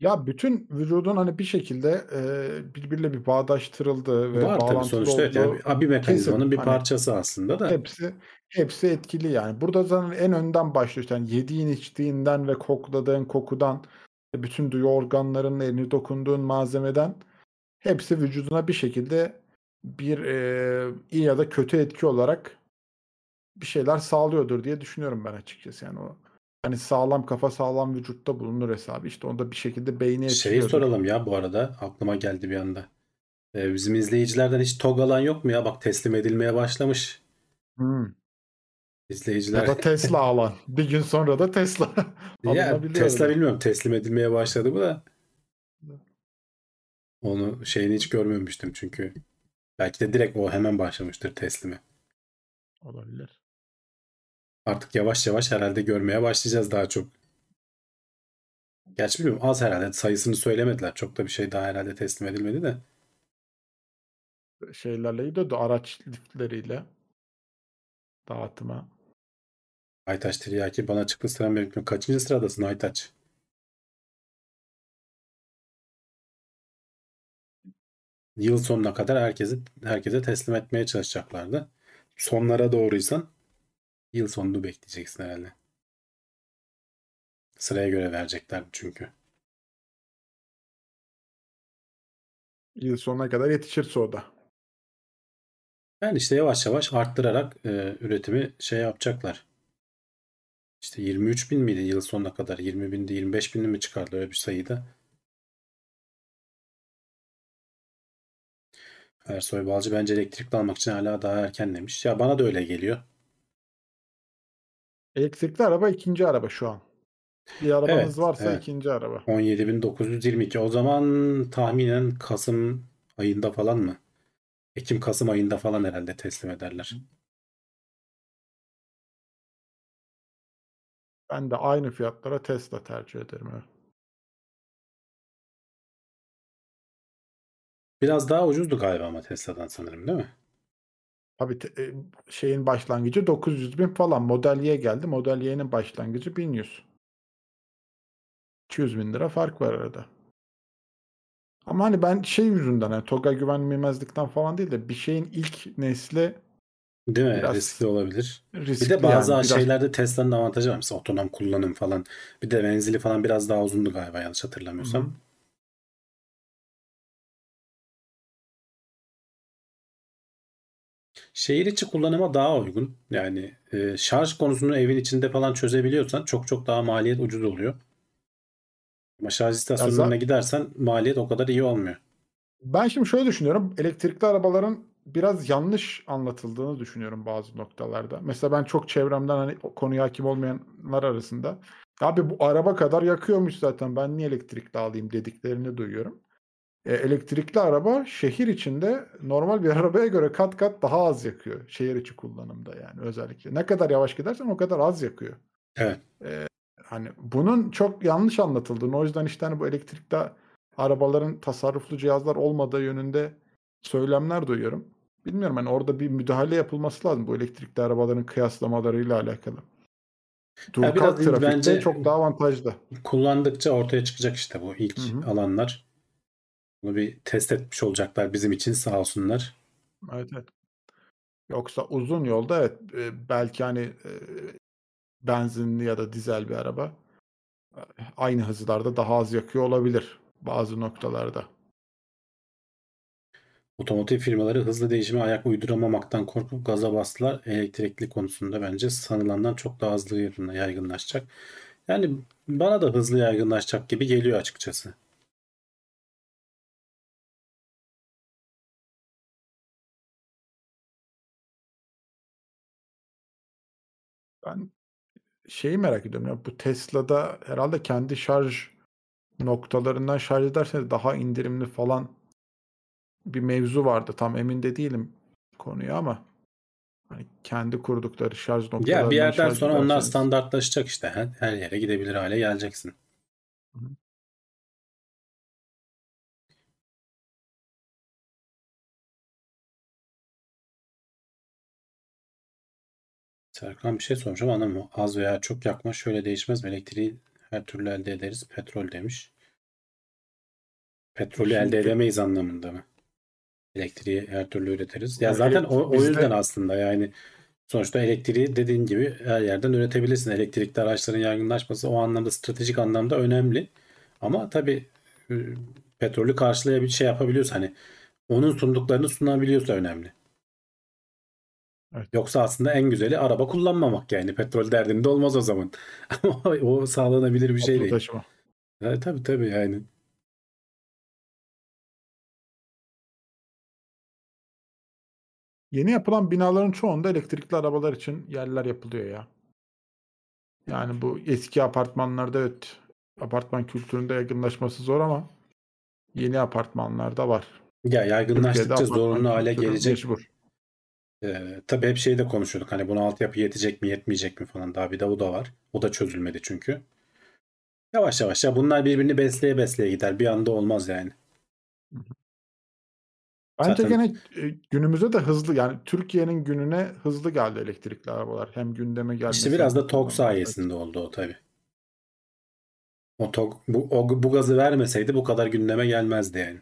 Ya bütün vücudun hani bir şekilde e, birbiriyle bir bağdaştırıldığı ve var tabii bağlantılı sonuçta evet, olduğu yani bir mekanizmanın kesin. bir Hani parçası aslında da. hepsi hepsi etkili yani. Burada zaten en önden başlıyor. Yani yediğin içtiğinden ve kokladığın kokudan bütün duyu organlarının elini dokunduğun malzemeden hepsi vücuduna bir şekilde bir e, iyi ya da kötü etki olarak bir şeyler sağlıyordur diye düşünüyorum ben açıkçası. Yani o hani sağlam kafa sağlam vücutta bulunur hesabı. İşte onda bir şekilde beyni Şeyi etkiliyordur. soralım ya bu arada aklıma geldi bir anda. Ee, bizim izleyicilerden hiç TOG alan yok mu ya? Bak teslim edilmeye başlamış. Hmm. İzleyiciler. Ya da Tesla <laughs> alan. Bir gün sonra da Tesla Ya. Tesla öyle. bilmiyorum teslim edilmeye başladı mı da. Onu şeyini hiç görmemiştim çünkü. Belki de direkt o hemen başlamıştır teslimi. Olabilir. Artık yavaş yavaş herhalde görmeye başlayacağız daha çok. Gerçi bilmiyorum az herhalde sayısını söylemediler. Çok da bir şey daha herhalde teslim edilmedi de. Şeylerle gidiyordu araç liftleriyle dağıtıma. Aytaç Tiryaki bana çıktı sıram bekliyorum. Kaçıncı sıradasın Aytaç? Yıl sonuna kadar herkese herkese teslim etmeye çalışacaklardı. Sonlara doğruysan yıl sonunu bekleyeceksin herhalde. Sıraya göre verecekler çünkü. Yıl sonuna kadar yetişirse o da. Yani işte yavaş yavaş arttırarak e, üretimi şey yapacaklar. İşte 23 bin miydi yıl sonuna kadar? 20 bindi 25 bin mi çıkardı öyle bir sayıda? Ersoy Balcı bence elektrikli almak için hala daha erken demiş. Ya bana da öyle geliyor. Elektrikli araba ikinci araba şu an. Bir arabanız Evet, varsa evet. ikinci araba. 17.922. O zaman tahminen Kasım ayında falan mı? Ekim-Kasım ayında falan herhalde teslim ederler. Ben de aynı fiyatlara Tesla tercih ederim. Evet. Biraz daha ucuzdu galiba ama Tesla'dan sanırım değil mi? Tabii te- e, şeyin başlangıcı 900 bin falan. Model Y geldi. Model Y'nin başlangıcı 1100. 200 bin lira fark var arada. Ama hani ben şey yüzünden yani TOG'a güvenmemezlikten falan değil de bir şeyin ilk nesli Değil mi? Biraz Riskli olabilir. riskli Bir de bazı yani. Biraz- şeylerde Tesla'nın avantajı var. Mesela otonom kullanım falan. Bir de menzili falan biraz daha uzundu galiba yanlış hatırlamıyorsam. Hı hı. Şehir içi kullanıma daha uygun. Yani e, şarj konusunu evin içinde falan çözebiliyorsan çok çok daha maliyet ucuz oluyor. Ama şarj istasyonlarına gidersen maliyet o kadar iyi olmuyor. Ben şimdi şöyle düşünüyorum. Elektrikli arabaların biraz yanlış anlatıldığını düşünüyorum bazı noktalarda. Mesela ben çok çevremden hani konuya hakim olmayanlar arasında abi bu araba kadar yakıyormuş zaten ben niye elektrikli alayım dediklerini duyuyorum. E, elektrikli araba şehir içinde normal bir <laughs> arabaya göre kat kat daha az yakıyor. Şehir içi kullanımda yani özellikle. Ne kadar yavaş gidersen o kadar az yakıyor. Evet. Hani bunun çok yanlış anlatıldığını o yüzden işte hani bu elektrikli arabaların tasarruflu cihazlar olmadığı yönünde söylemler duyuyorum. Bilmiyorum hani orada bir müdahale yapılması lazım bu elektrikli arabaların kıyaslamalarıyla alakalı. Dur biraz trafikte bence- çok daha avantajlı. Kullandıkça ortaya çıkacak işte bu ilk Hı hı. alanlar. Bunu bir test etmiş olacaklar bizim için sağ olsunlar. Evet evet. Yoksa uzun yolda evet e, belki hani e, benzinli ya da dizel bir araba e, aynı hızlarda daha az yakıyor olabilir bazı noktalarda. Otomotiv firmaları hızlı değişime ayak uyduramamaktan korkup gaza bastılar. Elektrikli konusunda bence sanılandan çok daha hızlı yaygın- yaygınlaşacak. Yani bana da hızlı yaygınlaşacak gibi geliyor açıkçası. Ben şeyi merak ediyorum ya bu Tesla'da herhalde kendi şarj noktalarından şarj ederseniz daha indirimli falan bir mevzu vardı. Tam emin de değilim konuya ama hani kendi kurdukları şarj noktalarından Ya bir yerden sonra onlar ederseniz- standartlaşacak işte. Her, her yere gidebilir hale geleceksin. Hı. Serkan bir şey sormuş ama anlamı az veya çok yakma şöyle değişmez mi? Elektriği her türlü elde ederiz. Petrol demiş. Petrolü Şimdi- elde edemeyiz anlamında mı? Elektriği her türlü üretiriz. Ya zaten o, o yüzden aslında yani sonuçta elektriği dediğin gibi her yerden üretebilirsin. Elektrikli araçların yaygınlaşması o anlamda stratejik anlamda önemli. Ama tabii e, petrolü karşılayabil şey yapabiliyorsa hani onun sunduklarını sunabiliyorsa önemli. Evet. Yoksa aslında en güzeli araba kullanmamak yani. Petrol derdinde olmaz o zaman. <laughs> Ama o sağlanabilir bir şey Toplu değil. taşıma. Ha, tabii tabii yani. Yeni yapılan binaların çoğunda elektrikli arabalar için yerler yapılıyor ya. Yani bu eski apartmanlarda evet apartman kültüründe yaygınlaşması zor ama yeni apartmanlarda var. Ya yaygınlaştıkça zorunlu hale gelecek. Mecbur. Ee, tabii hep şeyi de konuşuyorduk. Hani buna altyapı yetecek mi yetmeyecek mi falan. Daha bir de o da var. O da çözülmedi çünkü. Yavaş yavaş ya bunlar birbirini besleye besleye gider. Bir anda olmaz yani. Bence Zaten- gene e, günümüze de hızlı yani Türkiye'nin gününe hızlı geldi elektrikli arabalar. Hem gündeme gelmesi. İşte biraz da TOG sayesinde oldu o tabii. O TOG bu, o, bu gazı vermeseydi bu kadar gündeme gelmezdi yani.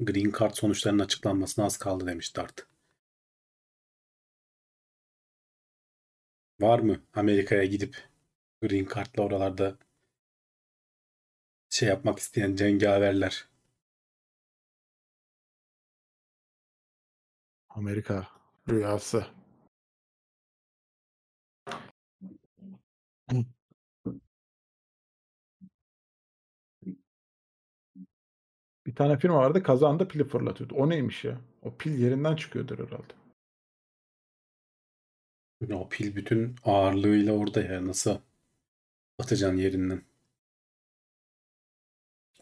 Green Card sonuçlarının açıklanmasına az kaldı demiş Dart. Var mı Amerika'ya gidip Green Card'la oralarda şey yapmak isteyen cengaverler? Amerika rüyası. Bir tane firma vardı kazanda pili fırlatıyordu. O neymiş ya? O pil yerinden çıkıyordur herhalde. O pil bütün ağırlığıyla orada ya nasıl atacaksın yerinden?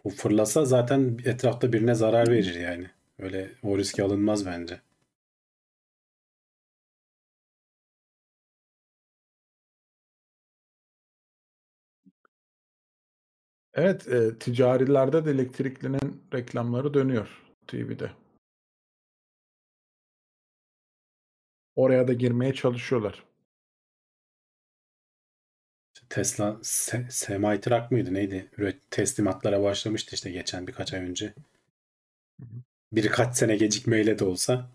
O fırlasa zaten etrafta birine zarar verir yani. Öyle o riski alınmaz bence. Evet, e, ticarilerde de elektriklinin reklamları dönüyor TV'de. Oraya da girmeye çalışıyorlar. Tesla Se Semi-Truck mıydı neydi? Üret teslimatlara başlamıştı işte geçen birkaç ay önce. Birkaç sene gecikmeyle de olsa.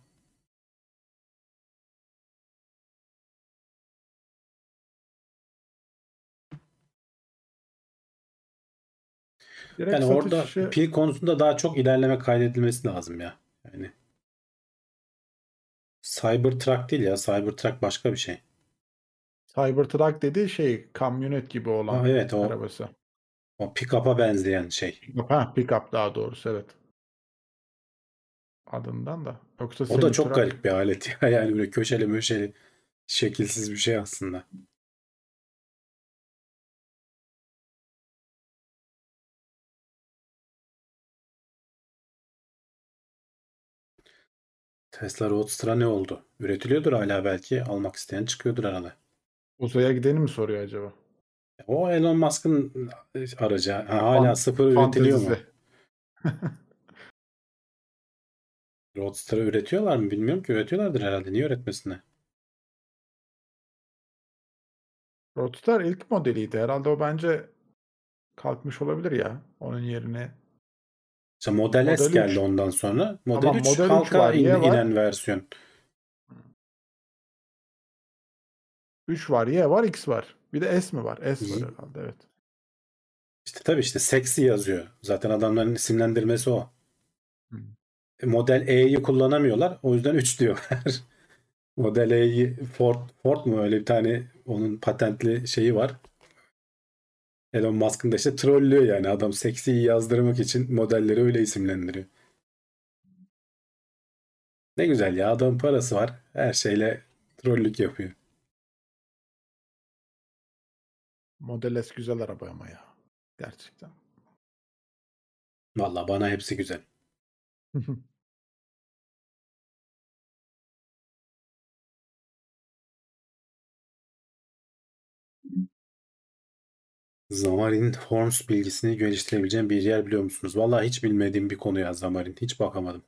Direkt Yani orada satışı pil konusunda daha çok ilerleme kaydedilmesi lazım ya. Cybertruck değil ya. Cybertruck başka bir şey. Cybertruck dediği şey kamyonet gibi olan Ha, evet o arabası. o pick-up'a benzeyen şey. Ha, pick-up daha doğrusu evet. Adından da. Yoksa O da çok garip bir alet ya. <laughs> Yani böyle köşeli möşeli şekilsiz bir şey aslında. Tesla Roadster'a ne oldu? Üretiliyordur hala belki. Almak isteyen çıkıyordur arada. uzaya gidelim mi soruyor acaba? O Elon Musk'ın aracı. Ha, hala Fan- sıfır üretiliyor mu? <laughs> Roadster'ı üretiyorlar mı bilmiyorum ki. Üretiyorlardır herhalde. Niye üretmesinler? Roadster ilk modeliydi. Herhalde o bence kalkmış olabilir ya. Onun yerine. İşte Model S Model geldi 3. ondan sonra. Model Tamam 3 Model 3 halka var. in- Y var. inen versiyon. 3 var. Y var. X var. Bir de S mi var? S var Hı. herhalde evet. İşte tabii işte seksi yazıyor. Zaten adamların isimlendirmesi o. Hı. E, Model E'yi kullanamıyorlar. O yüzden 3 diyorlar. <laughs> Model E'yi Ford, Ford mu öyle bir tane onun patentli şeyi var. Elon Musk'ın da işte trollüyor yani. Adam seksiyi yazdırmak için modelleri öyle isimlendiriyor. Ne güzel ya. Adamın parası var. Her şeyle trollük yapıyor. Model S güzel araba ama ya. Gerçekten. Valla bana hepsi güzel. <laughs> Xamarin Forms bilgisini geliştirebileceğim bir yer biliyor musunuz? Vallahi hiç bilmediğim bir konu ya Xamarin. Hiç bakamadım.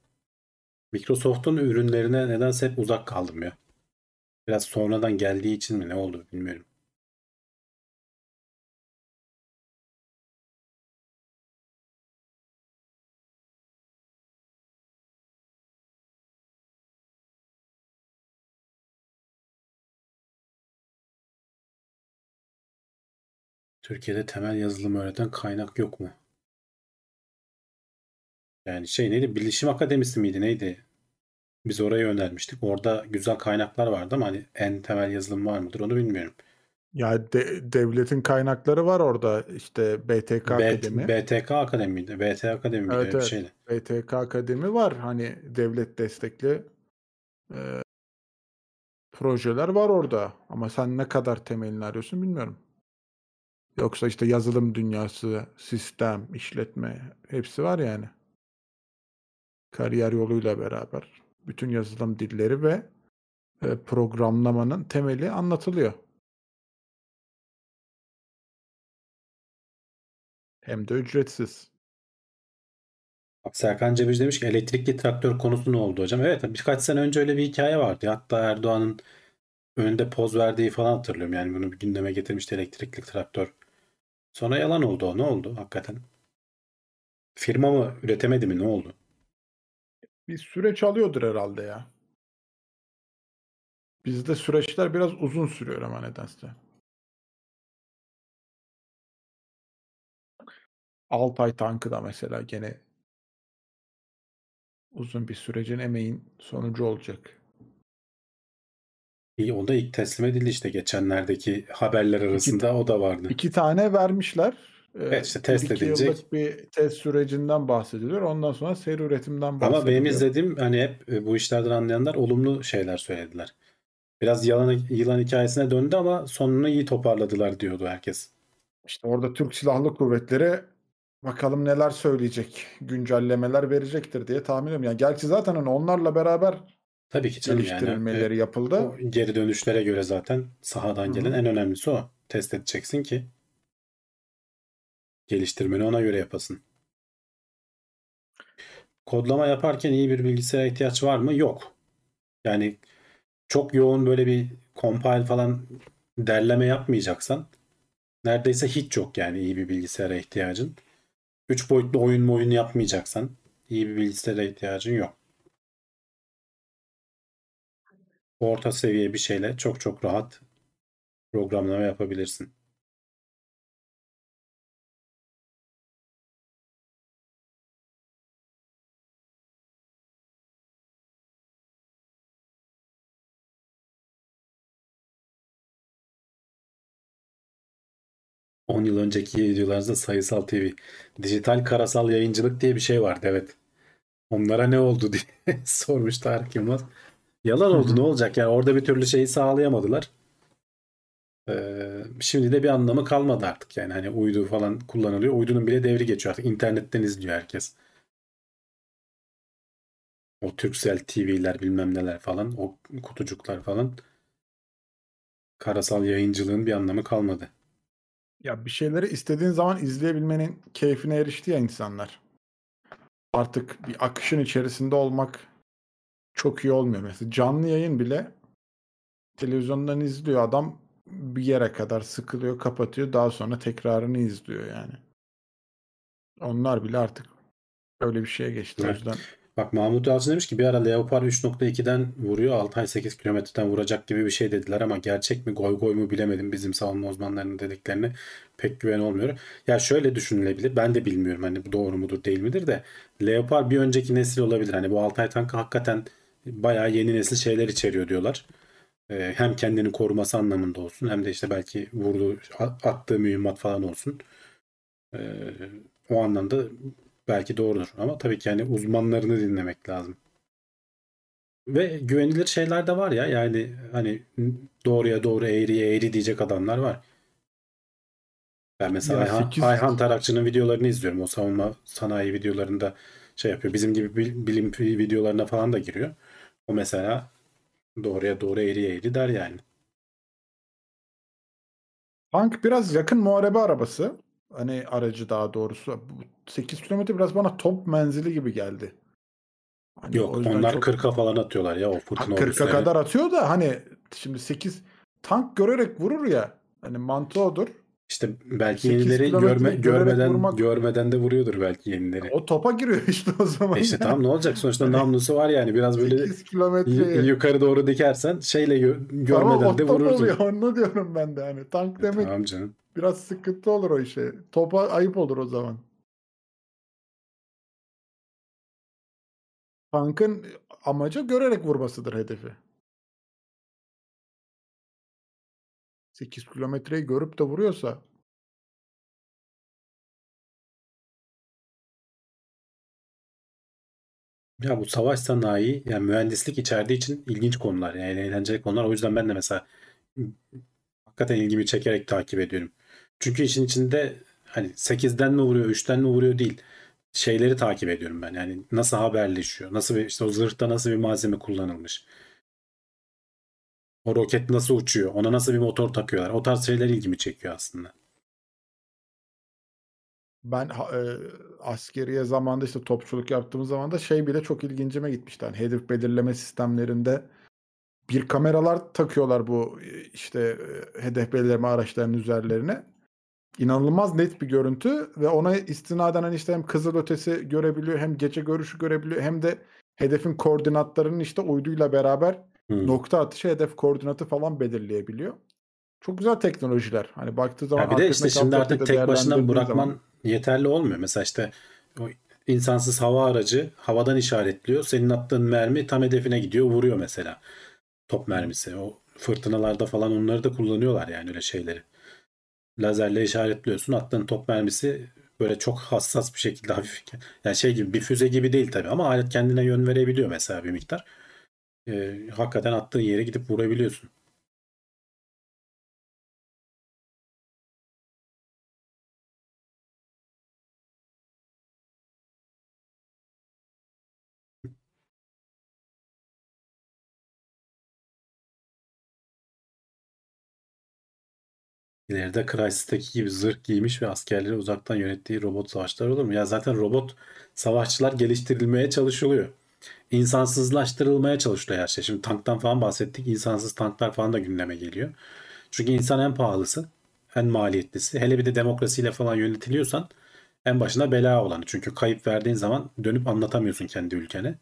Microsoft'un ürünlerine nedense hep uzak kaldım ya. Biraz sonradan geldiği için mi ne oldu bilmiyorum. Türkiye'de temel yazılım öğreten kaynak yok mu? Yani şey neydi? Bilişim Akademisi miydi? Neydi? Biz oraya önermiştik. Orada güzel kaynaklar vardı ama hani en temel yazılım var mıdır onu bilmiyorum. Ya de- devletin kaynakları var orada. İşte BTK B- Akademi. BTK Akademi miydi? BT Akademi miydi? Evet evet. şeydi. BTK Akademi var. Hani devlet destekli e, projeler var orada. Ama sen ne kadar temelini arıyorsun bilmiyorum. Yoksa işte yazılım dünyası, sistem, işletme hepsi var yani. Kariyer yoluyla beraber bütün yazılım dilleri ve e, programlamanın temeli anlatılıyor. Hem de ücretsiz. Bak Serkan Cebici demiş ki elektrikli traktör konusu ne oldu hocam? Evet birkaç sene önce öyle bir hikaye vardı. Hatta Erdoğan'ın önünde poz verdiği falan hatırlıyorum. Yani bunu bir gündeme getirmişti elektrikli traktör. Sonra yalan oldu o. Ne oldu hakikaten? Firma mı üretemedi mi? Ne oldu? Bir süreç alıyordur herhalde ya. Bizde süreçler biraz uzun sürüyor ama nedense. Altay tankı da mesela gene uzun bir sürecin emeğin sonucu olacak. İyi, o da ilk teslim edildi işte geçenlerdeki haberler arasında o da vardı. İki tane vermişler. Ee, Evet, işte test iki edilecek. yıllık bir test sürecinden bahsediliyor. Ondan sonra seri üretimden bahsediliyor. Ama benim izlediğim hani hep e, bu işlerden anlayanlar olumlu şeyler söylediler. Biraz yalan yılan hikayesine döndü ama sonunu iyi toparladılar diyordu herkes. İşte orada Türk Silahlı Kuvvetleri Bakalım neler söyleyecek. Güncellemeler verecektir diye tahmin ediyorum. Yani gerçi zaten hani onlarla beraber Tabii ki canım yani. geliştirilmeleri E, yapıldı. o geri dönüşlere göre zaten sahadan gelen Hı hı. en önemlisi o. Test edeceksin ki geliştirmeni ona göre yapasın. Kodlama yaparken iyi bir bilgisayara ihtiyaç var mı? Yok. Yani çok yoğun böyle bir compile falan derleme yapmayacaksan neredeyse hiç yok yani iyi bir bilgisayara ihtiyacın. 3 boyutlu oyun mu oyun yapmayacaksan iyi bir bilgisayara ihtiyacın yok. Orta seviye bir şeyle çok çok rahat programlama yapabilirsin. On yıl önceki videolarınızda sayısal TV, dijital karasal yayıncılık diye bir şey vardı evet. Onlara ne oldu diye <laughs> sormuş Tarık. Yalan oldu ne olacak yani orada bir türlü şeyi sağlayamadılar. Ee, şimdi de bir anlamı kalmadı artık yani hani uydu falan kullanılıyor. Uydunun bile devri geçiyor artık internetten izliyor herkes. O Turkcell TV'ler bilmem neler falan o kutucuklar falan karasal yayıncılığın bir anlamı kalmadı. Ya bir şeyleri istediğin zaman izleyebilmenin keyfine erişti ya insanlar. Artık bir akışın içerisinde olmak çok iyi olmuyor. Mesela canlı yayın bile televizyondan izliyor adam bir yere kadar sıkılıyor, kapatıyor. Daha sonra tekrarını izliyor yani. Onlar bile artık öyle bir şeye geçti. O Evet. yüzden Bak Mahmut Yalçın demiş ki bir ara Leopard 3.2'den vuruyor Altay 8 kilometreden vuracak gibi bir şey dediler ama gerçek mi goy goy mu bilemedim bizim savunma uzmanlarının dediklerine pek güven olmuyor. Ya şöyle düşünülebilir ben de bilmiyorum hani bu doğru mudur değil midir de Leopard bir önceki nesil olabilir. Hani bu Altay tankı hakikaten bayağı yeni nesil şeyler içeriyor diyorlar. Ee, hem kendini koruması anlamında olsun hem de işte belki vurduğu attığı mühimmat falan olsun. Ee, o anlamda belki doğrudur. Ama tabii ki yani uzmanlarını dinlemek lazım. Ve güvenilir şeyler de var ya. Yani hani doğruya doğru eğriye eğri diyecek adamlar var. Ben mesela Ya Ayhan, Ayhan Tarakçı'nın videolarını izliyorum. O savunma sanayi videolarında şey yapıyor. Bizim gibi bil- bilim videolarına falan da giriyor. O mesela doğruya doğru eğri eğri der yani. tank biraz yakın muharebe arabası. Hani aracı daha doğrusu. Bu 8 kilometre biraz bana top menzili gibi geldi. Hani Yok onlar çok- 40'a falan atıyorlar ya o fırtına 40'a ordusları. kadar atıyor da hani şimdi 8 tank görerek vurur ya. Hani mantığı odur. İşte belki 8 yenileri görme, görmeden vurmak- görmeden de vuruyordur belki yenileri. O topa giriyor işte o zaman. E işte tam ne olacak sonuçta namlusu var yani biraz böyle 8 y- kilometre. yukarı doğru dikersen şeyle gö- Tamam görmeden o de vurursun. oluyor onu diyorum ben de hani tank E demek tamam canım. biraz sıkıntı olur o işe. Topa ayıp olur o zaman. Tankın amacı görerek vurmasıdır hedefi. 8 kilometreyi görüp de vuruyorsa Ya bu savaş sanayi yani mühendislik içerdiği için ilginç konular yani eğlenceli konular. O yüzden ben de mesela hakikaten ilgimi çekerek takip ediyorum. Çünkü işin içinde hani 8'den mi vuruyor, 3'ten mi vuruyor değil. Şeyleri takip ediyorum ben. Yani nasıl haberleşiyor? Nasıl bir işte o zırhta nasıl bir malzeme kullanılmış? O roket nasıl uçuyor? Ona nasıl bir motor takıyorlar? O tarz şeyler ilgimi çekiyor aslında. Ben e, askeriye zamanda işte topçuluk yaptığımız zaman da şey bile çok ilgincime gitmişti. Hani hedef belirleme sistemlerinde bir kameralar takıyorlar bu e, işte e, hedef belirleme araçlarının üzerlerine. İnanılmaz net bir görüntü ve ona istinaden hani işte hem kızılötesi görebiliyor hem gece görüşü görebiliyor hem de hedefin koordinatlarının işte uyduyla beraber Hmm. nokta atışı hedef koordinatı falan belirleyebiliyor. Çok güzel teknolojiler. Hani baktığı zaman Ya bir de işte şimdi artık tek başına bırakman zaman- yeterli olmuyor. Mesela işte o insansız hava aracı havadan işaretliyor. Senin attığın mermi tam hedefine gidiyor, vuruyor mesela. Top mermisi. O fırtınalarda falan onları da kullanıyorlar yani öyle şeyleri. Lazerle işaretliyorsun. Attığın top mermisi böyle çok hassas bir şekilde hafif. Yani şey gibi bir füze gibi değil tabii ama alet kendine yön verebiliyor mesela bir miktar e, hakikaten attığın yere gidip vurabiliyorsun. İleride Crysis'teki gibi zırh giymiş ve askerleri uzaktan yönettiği robot savaşlar olur mu? Ya zaten robot savaşçılar geliştirilmeye çalışılıyor. İnsansızlaştırılmaya çalışılıyor her şey. Şimdi tanktan falan bahsettik. İnsansız tanklar falan da gündeme geliyor. Çünkü insan en pahalısı, en maliyetlisi. Hele bir de demokrasiyle falan yönetiliyorsan en başına bela olanı. Çünkü kayıp verdiğin zaman dönüp anlatamıyorsun kendi ülkene.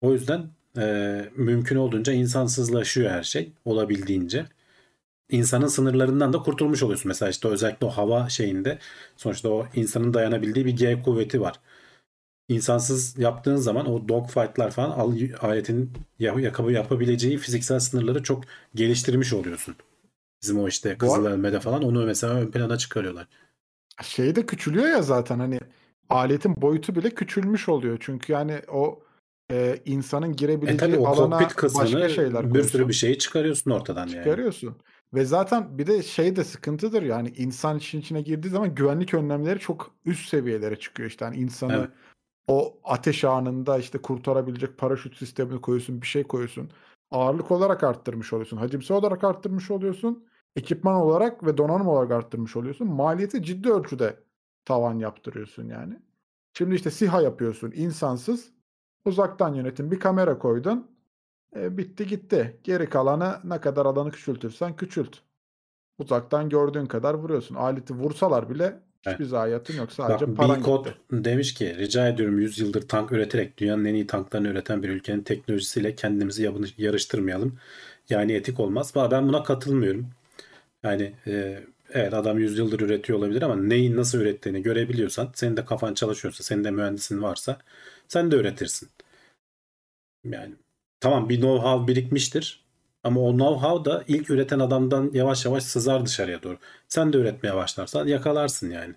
O yüzden e, mümkün olduğunca insansızlaşıyor her şey olabildiğince. İnsanın sınırlarından da kurtulmuş oluyorsun. Mesela işte özellikle o hava şeyinde sonuçta o insanın dayanabildiği bir G kuvveti var. İnsansız yaptığın zaman o dogfight'lar falan al, aletin yakabı yapabileceği fiziksel sınırları çok geliştirmiş oluyorsun. Bizim o işte Kızıl Elme'de falan onu mesela ön plana çıkarıyorlar. Şey de küçülüyor ya zaten hani aletin boyutu bile küçülmüş oluyor. Çünkü yani o e, insanın E girebileceği tabii o alana başka şeyler bir koyuyorsun. sürü bir şeyi çıkarıyorsun ortadan yani. Çıkarıyorsun. Ve zaten bir de şey de sıkıntıdır yani insan işin içine girdiği zaman güvenlik önlemleri çok üst seviyelere çıkıyor işte. Yani insanı Evet. O ateş anında işte kurtarabilecek paraşüt sistemini koyuyorsun, bir şey koyuyorsun. Ağırlık olarak arttırmış oluyorsun. Hacimsel olarak arttırmış oluyorsun. Ekipman olarak ve donanım olarak arttırmış oluyorsun. Maliyeti ciddi ölçüde tavan yaptırıyorsun yani. Şimdi işte SİHA yapıyorsun insansız. Uzaktan yönetim bir kamera koydun. E, bitti gitti. Geri kalanı ne kadar alanı küçültürsen küçült. Uzaktan gördüğün kadar vuruyorsun. Aleti vursalar bile hiçbir zayiatın yok. Sadece Bak paran B-Code gitti. demiş ki rica ediyorum 100 yıldır tank üreterek dünyanın en iyi tanklarını üreten bir ülkenin teknolojisiyle kendimizi yarıştırmayalım. Yani etik olmaz. Ben buna katılmıyorum. Yani e, evet adam 100 yıldır üretiyor olabilir ama neyi nasıl ürettiğini görebiliyorsan senin de kafan çalışıyorsa senin de mühendisin varsa sen de üretirsin. Yani tamam bir know-how birikmiştir ama o know-how da ilk üreten adamdan yavaş yavaş sızar dışarıya doğru. Sen de üretmeye başlarsan yakalarsın yani.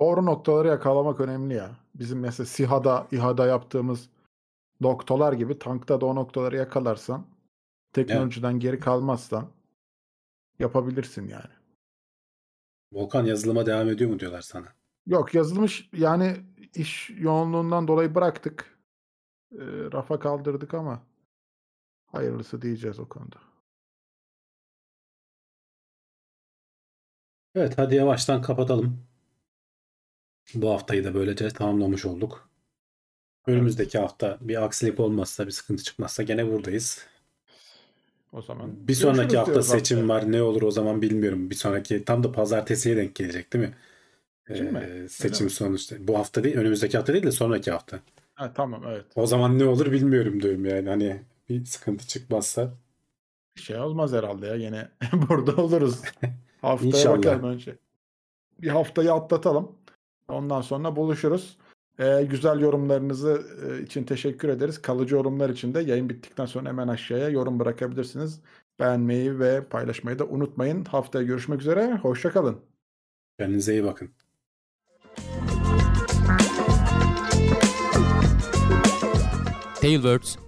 Doğru noktaları yakalamak önemli ya. Bizim mesela SİHA'da, İHA'da yaptığımız noktalar gibi tankta da o noktaları yakalarsan teknolojiden geri kalmazsan yapabilirsin yani. Volkan yazılıma devam ediyor mu diyorlar sana? Yok yazılmış yani iş yoğunluğundan dolayı bıraktık. Ee, rafa kaldırdık ama hayırlısı diyeceğiz o konuda. Evet hadi yavaştan kapatalım. Bu haftayı da böylece tamamlamış olduk. Önümüzdeki hafta bir aksilik olmazsa, bir sıkıntı çıkmazsa gene buradayız. O zaman Bir sonraki hafta seçim haftaya. var. Ne olur o zaman bilmiyorum. Bir sonraki tam da pazartesiye denk gelecek değil mi? Seçim mi? Ee, Öyle seçim mi? sonuçta. Bu hafta değil, önümüzdeki hafta değil de sonraki hafta. Ha, tamam evet. O zaman ne olur bilmiyorum diyorum yani. Hani bir sıkıntı çıkmazsa. Şey olmaz herhalde ya. Yine <laughs> burada oluruz. <laughs> Haftaya İnşallah. bakalım önce. Bir haftayı atlatalım. Ondan sonra buluşuruz. Ee, güzel yorumlarınızı e, için teşekkür ederiz. Kalıcı yorumlar için de yayın bittikten sonra hemen aşağıya yorum bırakabilirsiniz. Beğenmeyi ve paylaşmayı da unutmayın. Haftaya görüşmek üzere. Hoşçakalın. Kendinize iyi bakın. Tailwords